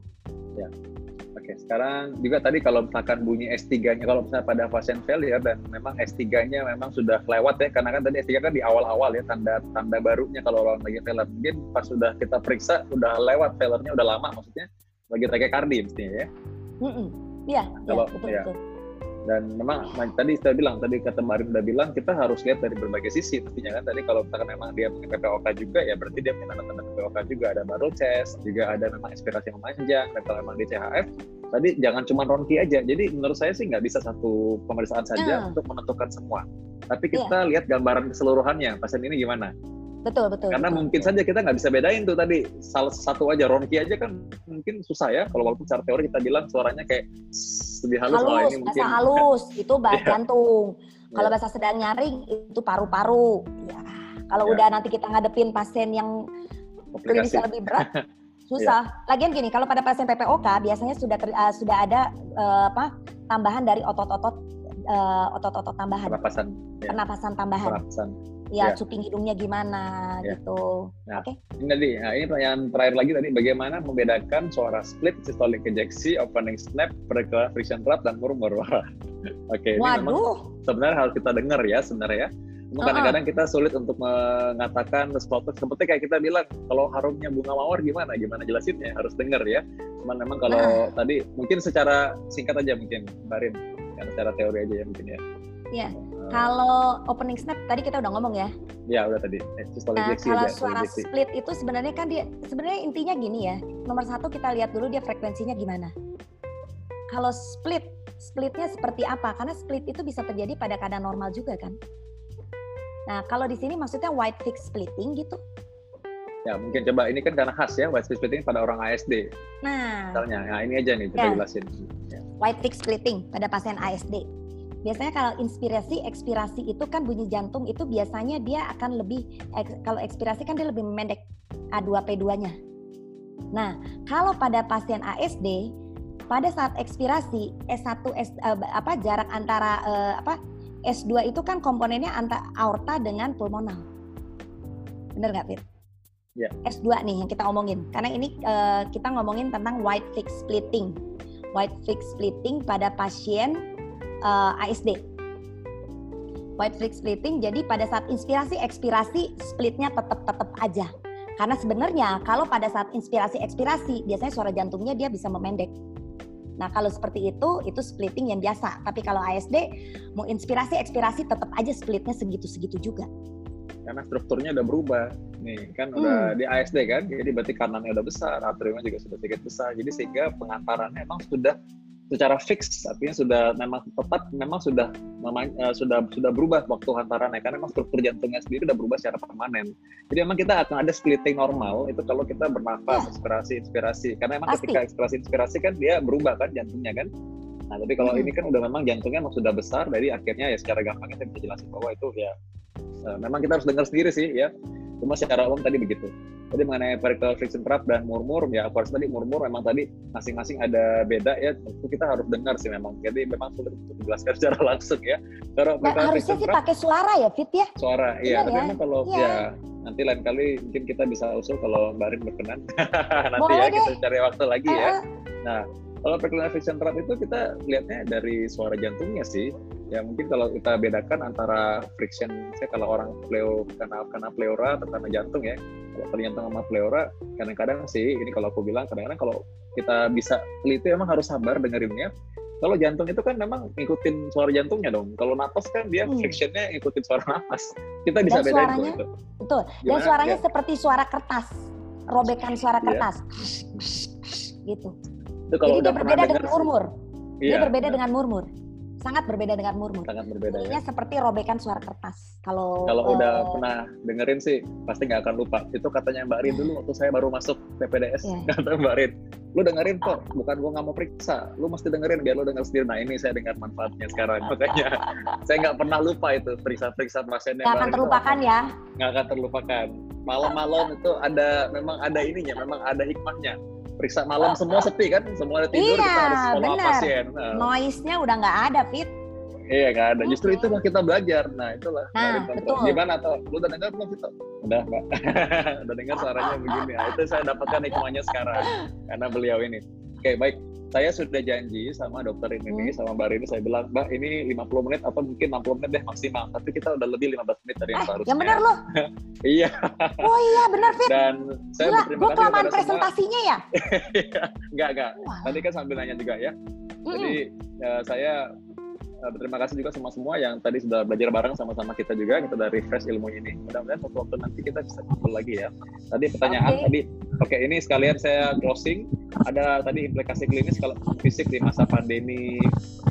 Oke, sekarang juga tadi kalau misalkan bunyi S3-nya, kalau misalnya pada pasien failure dan memang S3-nya memang sudah lewat ya, karena kan tadi S3 kan di awal-awal ya, tanda tanda barunya kalau orang lagi failure. Mungkin pas sudah kita periksa, udah lewat failure-nya udah lama maksudnya, lagi takikardi mestinya ya. Mm-mm. Iya, iya, Kalau- betul iya. betul. Dan memang tadi saya bilang, tadi kata Marin udah bilang, kita harus lihat dari berbagai sisi mestinya kan. Tadi kalau misalkan memang dia punya PPOK juga, ya berarti dia punya tanda-tanda PPOK juga. Ada barrel chest, juga ada memang inspirasi yang memanjang, dan kalau memang di CHF, tadi jangan cuma ronki aja. Jadi menurut saya sih nggak bisa satu pemeriksaan saja Hmm. untuk menentukan semua. Tapi kita lihat gambaran keseluruhannya, pasien ini gimana. Betul, betul. Karena betul, mungkin betul. saja kita nggak bisa bedain tuh tadi salah satu aja ronki aja kan mungkin susah ya. Kalau walaupun secara teori kita bilang suaranya kayak lebih halus, halus, ini mungkin bahasa halus, itu (laughs) bahas Iya. jantung. Kalau bahasa sedang nyaring itu paru-paru. Ya. Kalau Ya. udah nanti kita ngadepin pasien yang klinisnya lebih berat, (laughs) susah. Lagian gini, kalau pada pasien PPOK biasanya sudah ter- eh, sudah ada eh, apa tambahan dari otot-otot eh, otot-otot tambahan, Pernapasan, ya. pernapasan tambahan. pernapasan. Ya, Ya. cuping hidungnya gimana Ya. gitu. Ini tadi, nah ini pertanyaan terakhir lagi tadi bagaimana membedakan suara split, systolic ejeksi, opening snap, periklan friction trap dan murmur. (laughs) Oke, memang Waduh, sebenarnya harus kita dengar ya sebenarnya ya. Cuma kadang-kadang kita sulit untuk mengatakan sesuatu seperti kayak kita bilang kalau harumnya bunga mawar gimana gimana jelasinnya harus dengar ya. Cuman memang kalau tadi mungkin secara singkat aja mungkin Barin secara teori aja ya mungkin ya. Iya. Eh, kalau opening snap tadi kita udah ngomong ya. ya udah tadi eh, Nah, kalau aja, suara ejeksi. split itu sebenarnya kan dia sebenarnya intinya gini ya. Nomor satu kita lihat dulu dia frekuensinya gimana. Kalau split, splitnya seperti apa? Karena split itu bisa terjadi pada keadaan normal juga kan. Nah, kalau di sini maksudnya white fix splitting gitu. Ya mungkin coba ini kan karena khas ya white space splitting pada orang ASD Nah, misalnya. Nah ini aja nih kita Ya. jelasin. Ya. white fix splitting pada pasien ASD. Biasanya kalau inspirasi, ekspirasi itu kan bunyi jantung itu biasanya dia akan lebih kalau ekspirasi kan dia lebih pendek A2P2-nya. Nah, kalau pada pasien ASD pada saat ekspirasi S1 S eh, apa jarak antara eh, apa S2 itu kan komponennya antara aorta dengan pulmonal. Bener nggak, Fit? Ya. S2 nih yang kita omongin. Karena ini eh, kita ngomongin tentang white fix splitting. White fix splitting pada pasien eh, ASD. White fix splitting jadi pada saat inspirasi ekspirasi splitnya tetap tetap aja. Karena sebenarnya kalau pada saat inspirasi ekspirasi biasanya suara jantungnya dia bisa memendek. Nah kalau seperti itu itu splitting yang biasa. Tapi kalau ASD mau inspirasi ekspirasi tetap aja splitnya segitu-segitu juga. Karena strukturnya udah berubah. Nih kan Hmm. udah di ASD kan, jadi berarti kanannya udah besar, atriumnya juga sudah sedikit besar. Jadi sehingga pengantarannya memang sudah secara fix, artinya sudah memang tetap memang sudah mema- eh, sudah sudah berubah waktu hantarannya karena memang struktur jantungnya sendiri udah berubah secara permanen. Jadi memang kita akan ada splitting normal itu kalau kita bernafas Ya. inspirasi inspirasi karena memang Pasti. ketika inspirasi inspirasi kan dia berubah kan jantungnya kan. Nah tapi kalau Mhm. ini kan udah memang jantungnya memang sudah besar, jadi akhirnya ya secara gampangnya saya bisa jelasin bahwa itu ya eh, memang kita harus dengar sendiri sih ya. Cuma secara umum tadi begitu. Jadi mengenai perikal friction trap dan murmur, ya aku harus tadi murmur memang tadi masing-masing ada beda ya. Tentu kita harus dengar sih memang. Jadi memang sulit untuk dijelaskan (laughs) secara langsung ya. Kalau Nah, harusnya sih trap pakai suara ya Fit ya. suara, Iya. Tapi ya? memang kalau Iya. ya nanti lain kali mungkin kita bisa usul kalau Mbak Rin berkenan. (laughs) nanti Boleh ya deh. kita cari waktu lagi ya. Eh, eh. Kalau perkenalan friction trap itu kita lihatnya dari suara jantungnya sih. Ya mungkin kalau kita bedakan antara friction, saya kalau orang pleo karena karena pleura atau karena jantung ya. Kalau karena jantung sama pleura, kadang-kadang sih ini kalau aku bilang kadang-kadang kalau kita bisa teliti emang harus sabar dengerinnya. Kalau jantung itu kan memang ngikutin suara jantungnya dong. Kalau napas kan dia Hmm. frictionnya ngikutin suara napas. Kita bisa Dan bedain tuh suaranya? itu. Betul. Dan Gimana? suaranya Ya. seperti suara kertas. Robekan suara Iya. kertas. Gitu. Itu kalau Jadi udah dia berbeda dengan sih. murmur. Iya, Dia berbeda dengan murmur. Sangat berbeda dengan murmur. sangat berbeda ya. Bunyinya seperti robekan suara kertas. Kalau Kalau eh, udah pernah dengerin sih pasti nggak akan lupa. Itu katanya Mbak Rin dulu waktu saya baru masuk PPDS. Iya. (laughs) Kata Mbak Rin, lu dengerin kok, bukan gua nggak mau periksa. Lu mesti dengerin biar lu denger sendiri. Nah ini saya dengar manfaatnya sekarang. (laughs) Makanya saya nggak pernah lupa itu periksa-periksa pasiennya nggak akan terlupakan ya. Nggak akan terlupakan. Malam-malam itu ada, memang ada ininya, memang ada hikmahnya. Periksa malam semua sepi kan, semua ada tidur, Iya, kita harus follow up benar. pasien. Nah, Noise-nya udah nggak ada, Fit. Iya nggak ada. Justru Mm-mm. itulah kita belajar. Nah itulah. Nah, betul. Gimana atau lu udah dengar belum Vito? Udah mbak. (laughs) udah dengar suaranya begini. Nah, itu saya dapatkan hikmahnya sekarang karena beliau ini. Oke baik. Saya sudah janji sama dokter ini Hmm. sama Mbak Rini. Saya bilang Mbak ini 50 menit atau mungkin 60 menit deh maksimal. Tapi kita udah lebih 15 menit dari yang Eh, seharusnya. yang benar loh. (laughs) Iya. Oh iya, benar, Fit. Dan saya Gila, berterima kasih kelamaan kepada semua. presentasinya ya. (laughs) Enggak enggak. Wah. Tadi kan sambil nanya juga ya. Jadi ya, saya uh, berterima kasih juga sama semua yang tadi sudah belajar bareng sama-sama kita juga. Kita udah refresh ilmu ini. Mudah-mudahan suatu waktu nanti kita bisa kumpul lagi ya. Tadi pertanyaan Oke. tadi. Oke, ini sekalian saya closing. Ada tadi implikasi klinis kalau fisik di masa pandemi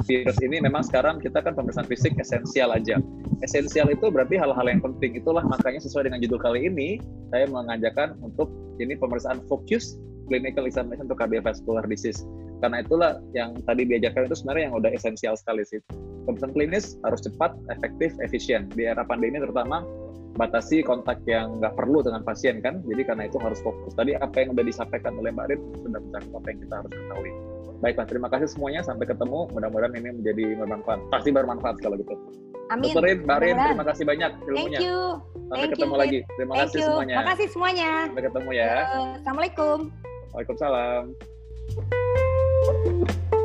virus ini memang sekarang kita kan pemeriksaan fisik esensial aja. Esensial itu berarti hal-hal yang penting. Itulah makanya sesuai dengan judul kali ini saya mengajakkan untuk ini pemeriksaan fokus clinical examination untuk cardiovascular disease. Karena itulah yang tadi diajarkan itu sebenarnya yang udah esensial sekali sih. pemeriksaan klinis harus cepat, efektif, efisien. Di era pandemi terutama batasi kontak yang nggak perlu dengan pasien kan. Jadi karena itu harus fokus. Tadi apa yang sudah disampaikan oleh Mbak Rin sudah mencakup apa yang kita harus ketahui. Baiklah, terima kasih semuanya. Sampai ketemu. Mudah-mudahan ini menjadi bermanfaat. Pasti bermanfaat kalau gitu. Amin. Dokter Rin, Mbak Rin, terima kasih banyak ilmunya. Thank you. Sampai Thank ketemu you, lagi. Terima Thank kasih you. semuanya. Terima kasih semuanya. Sampai ketemu ya. Uh, Assalamualaikum. Waalaikumsalam. Thank you.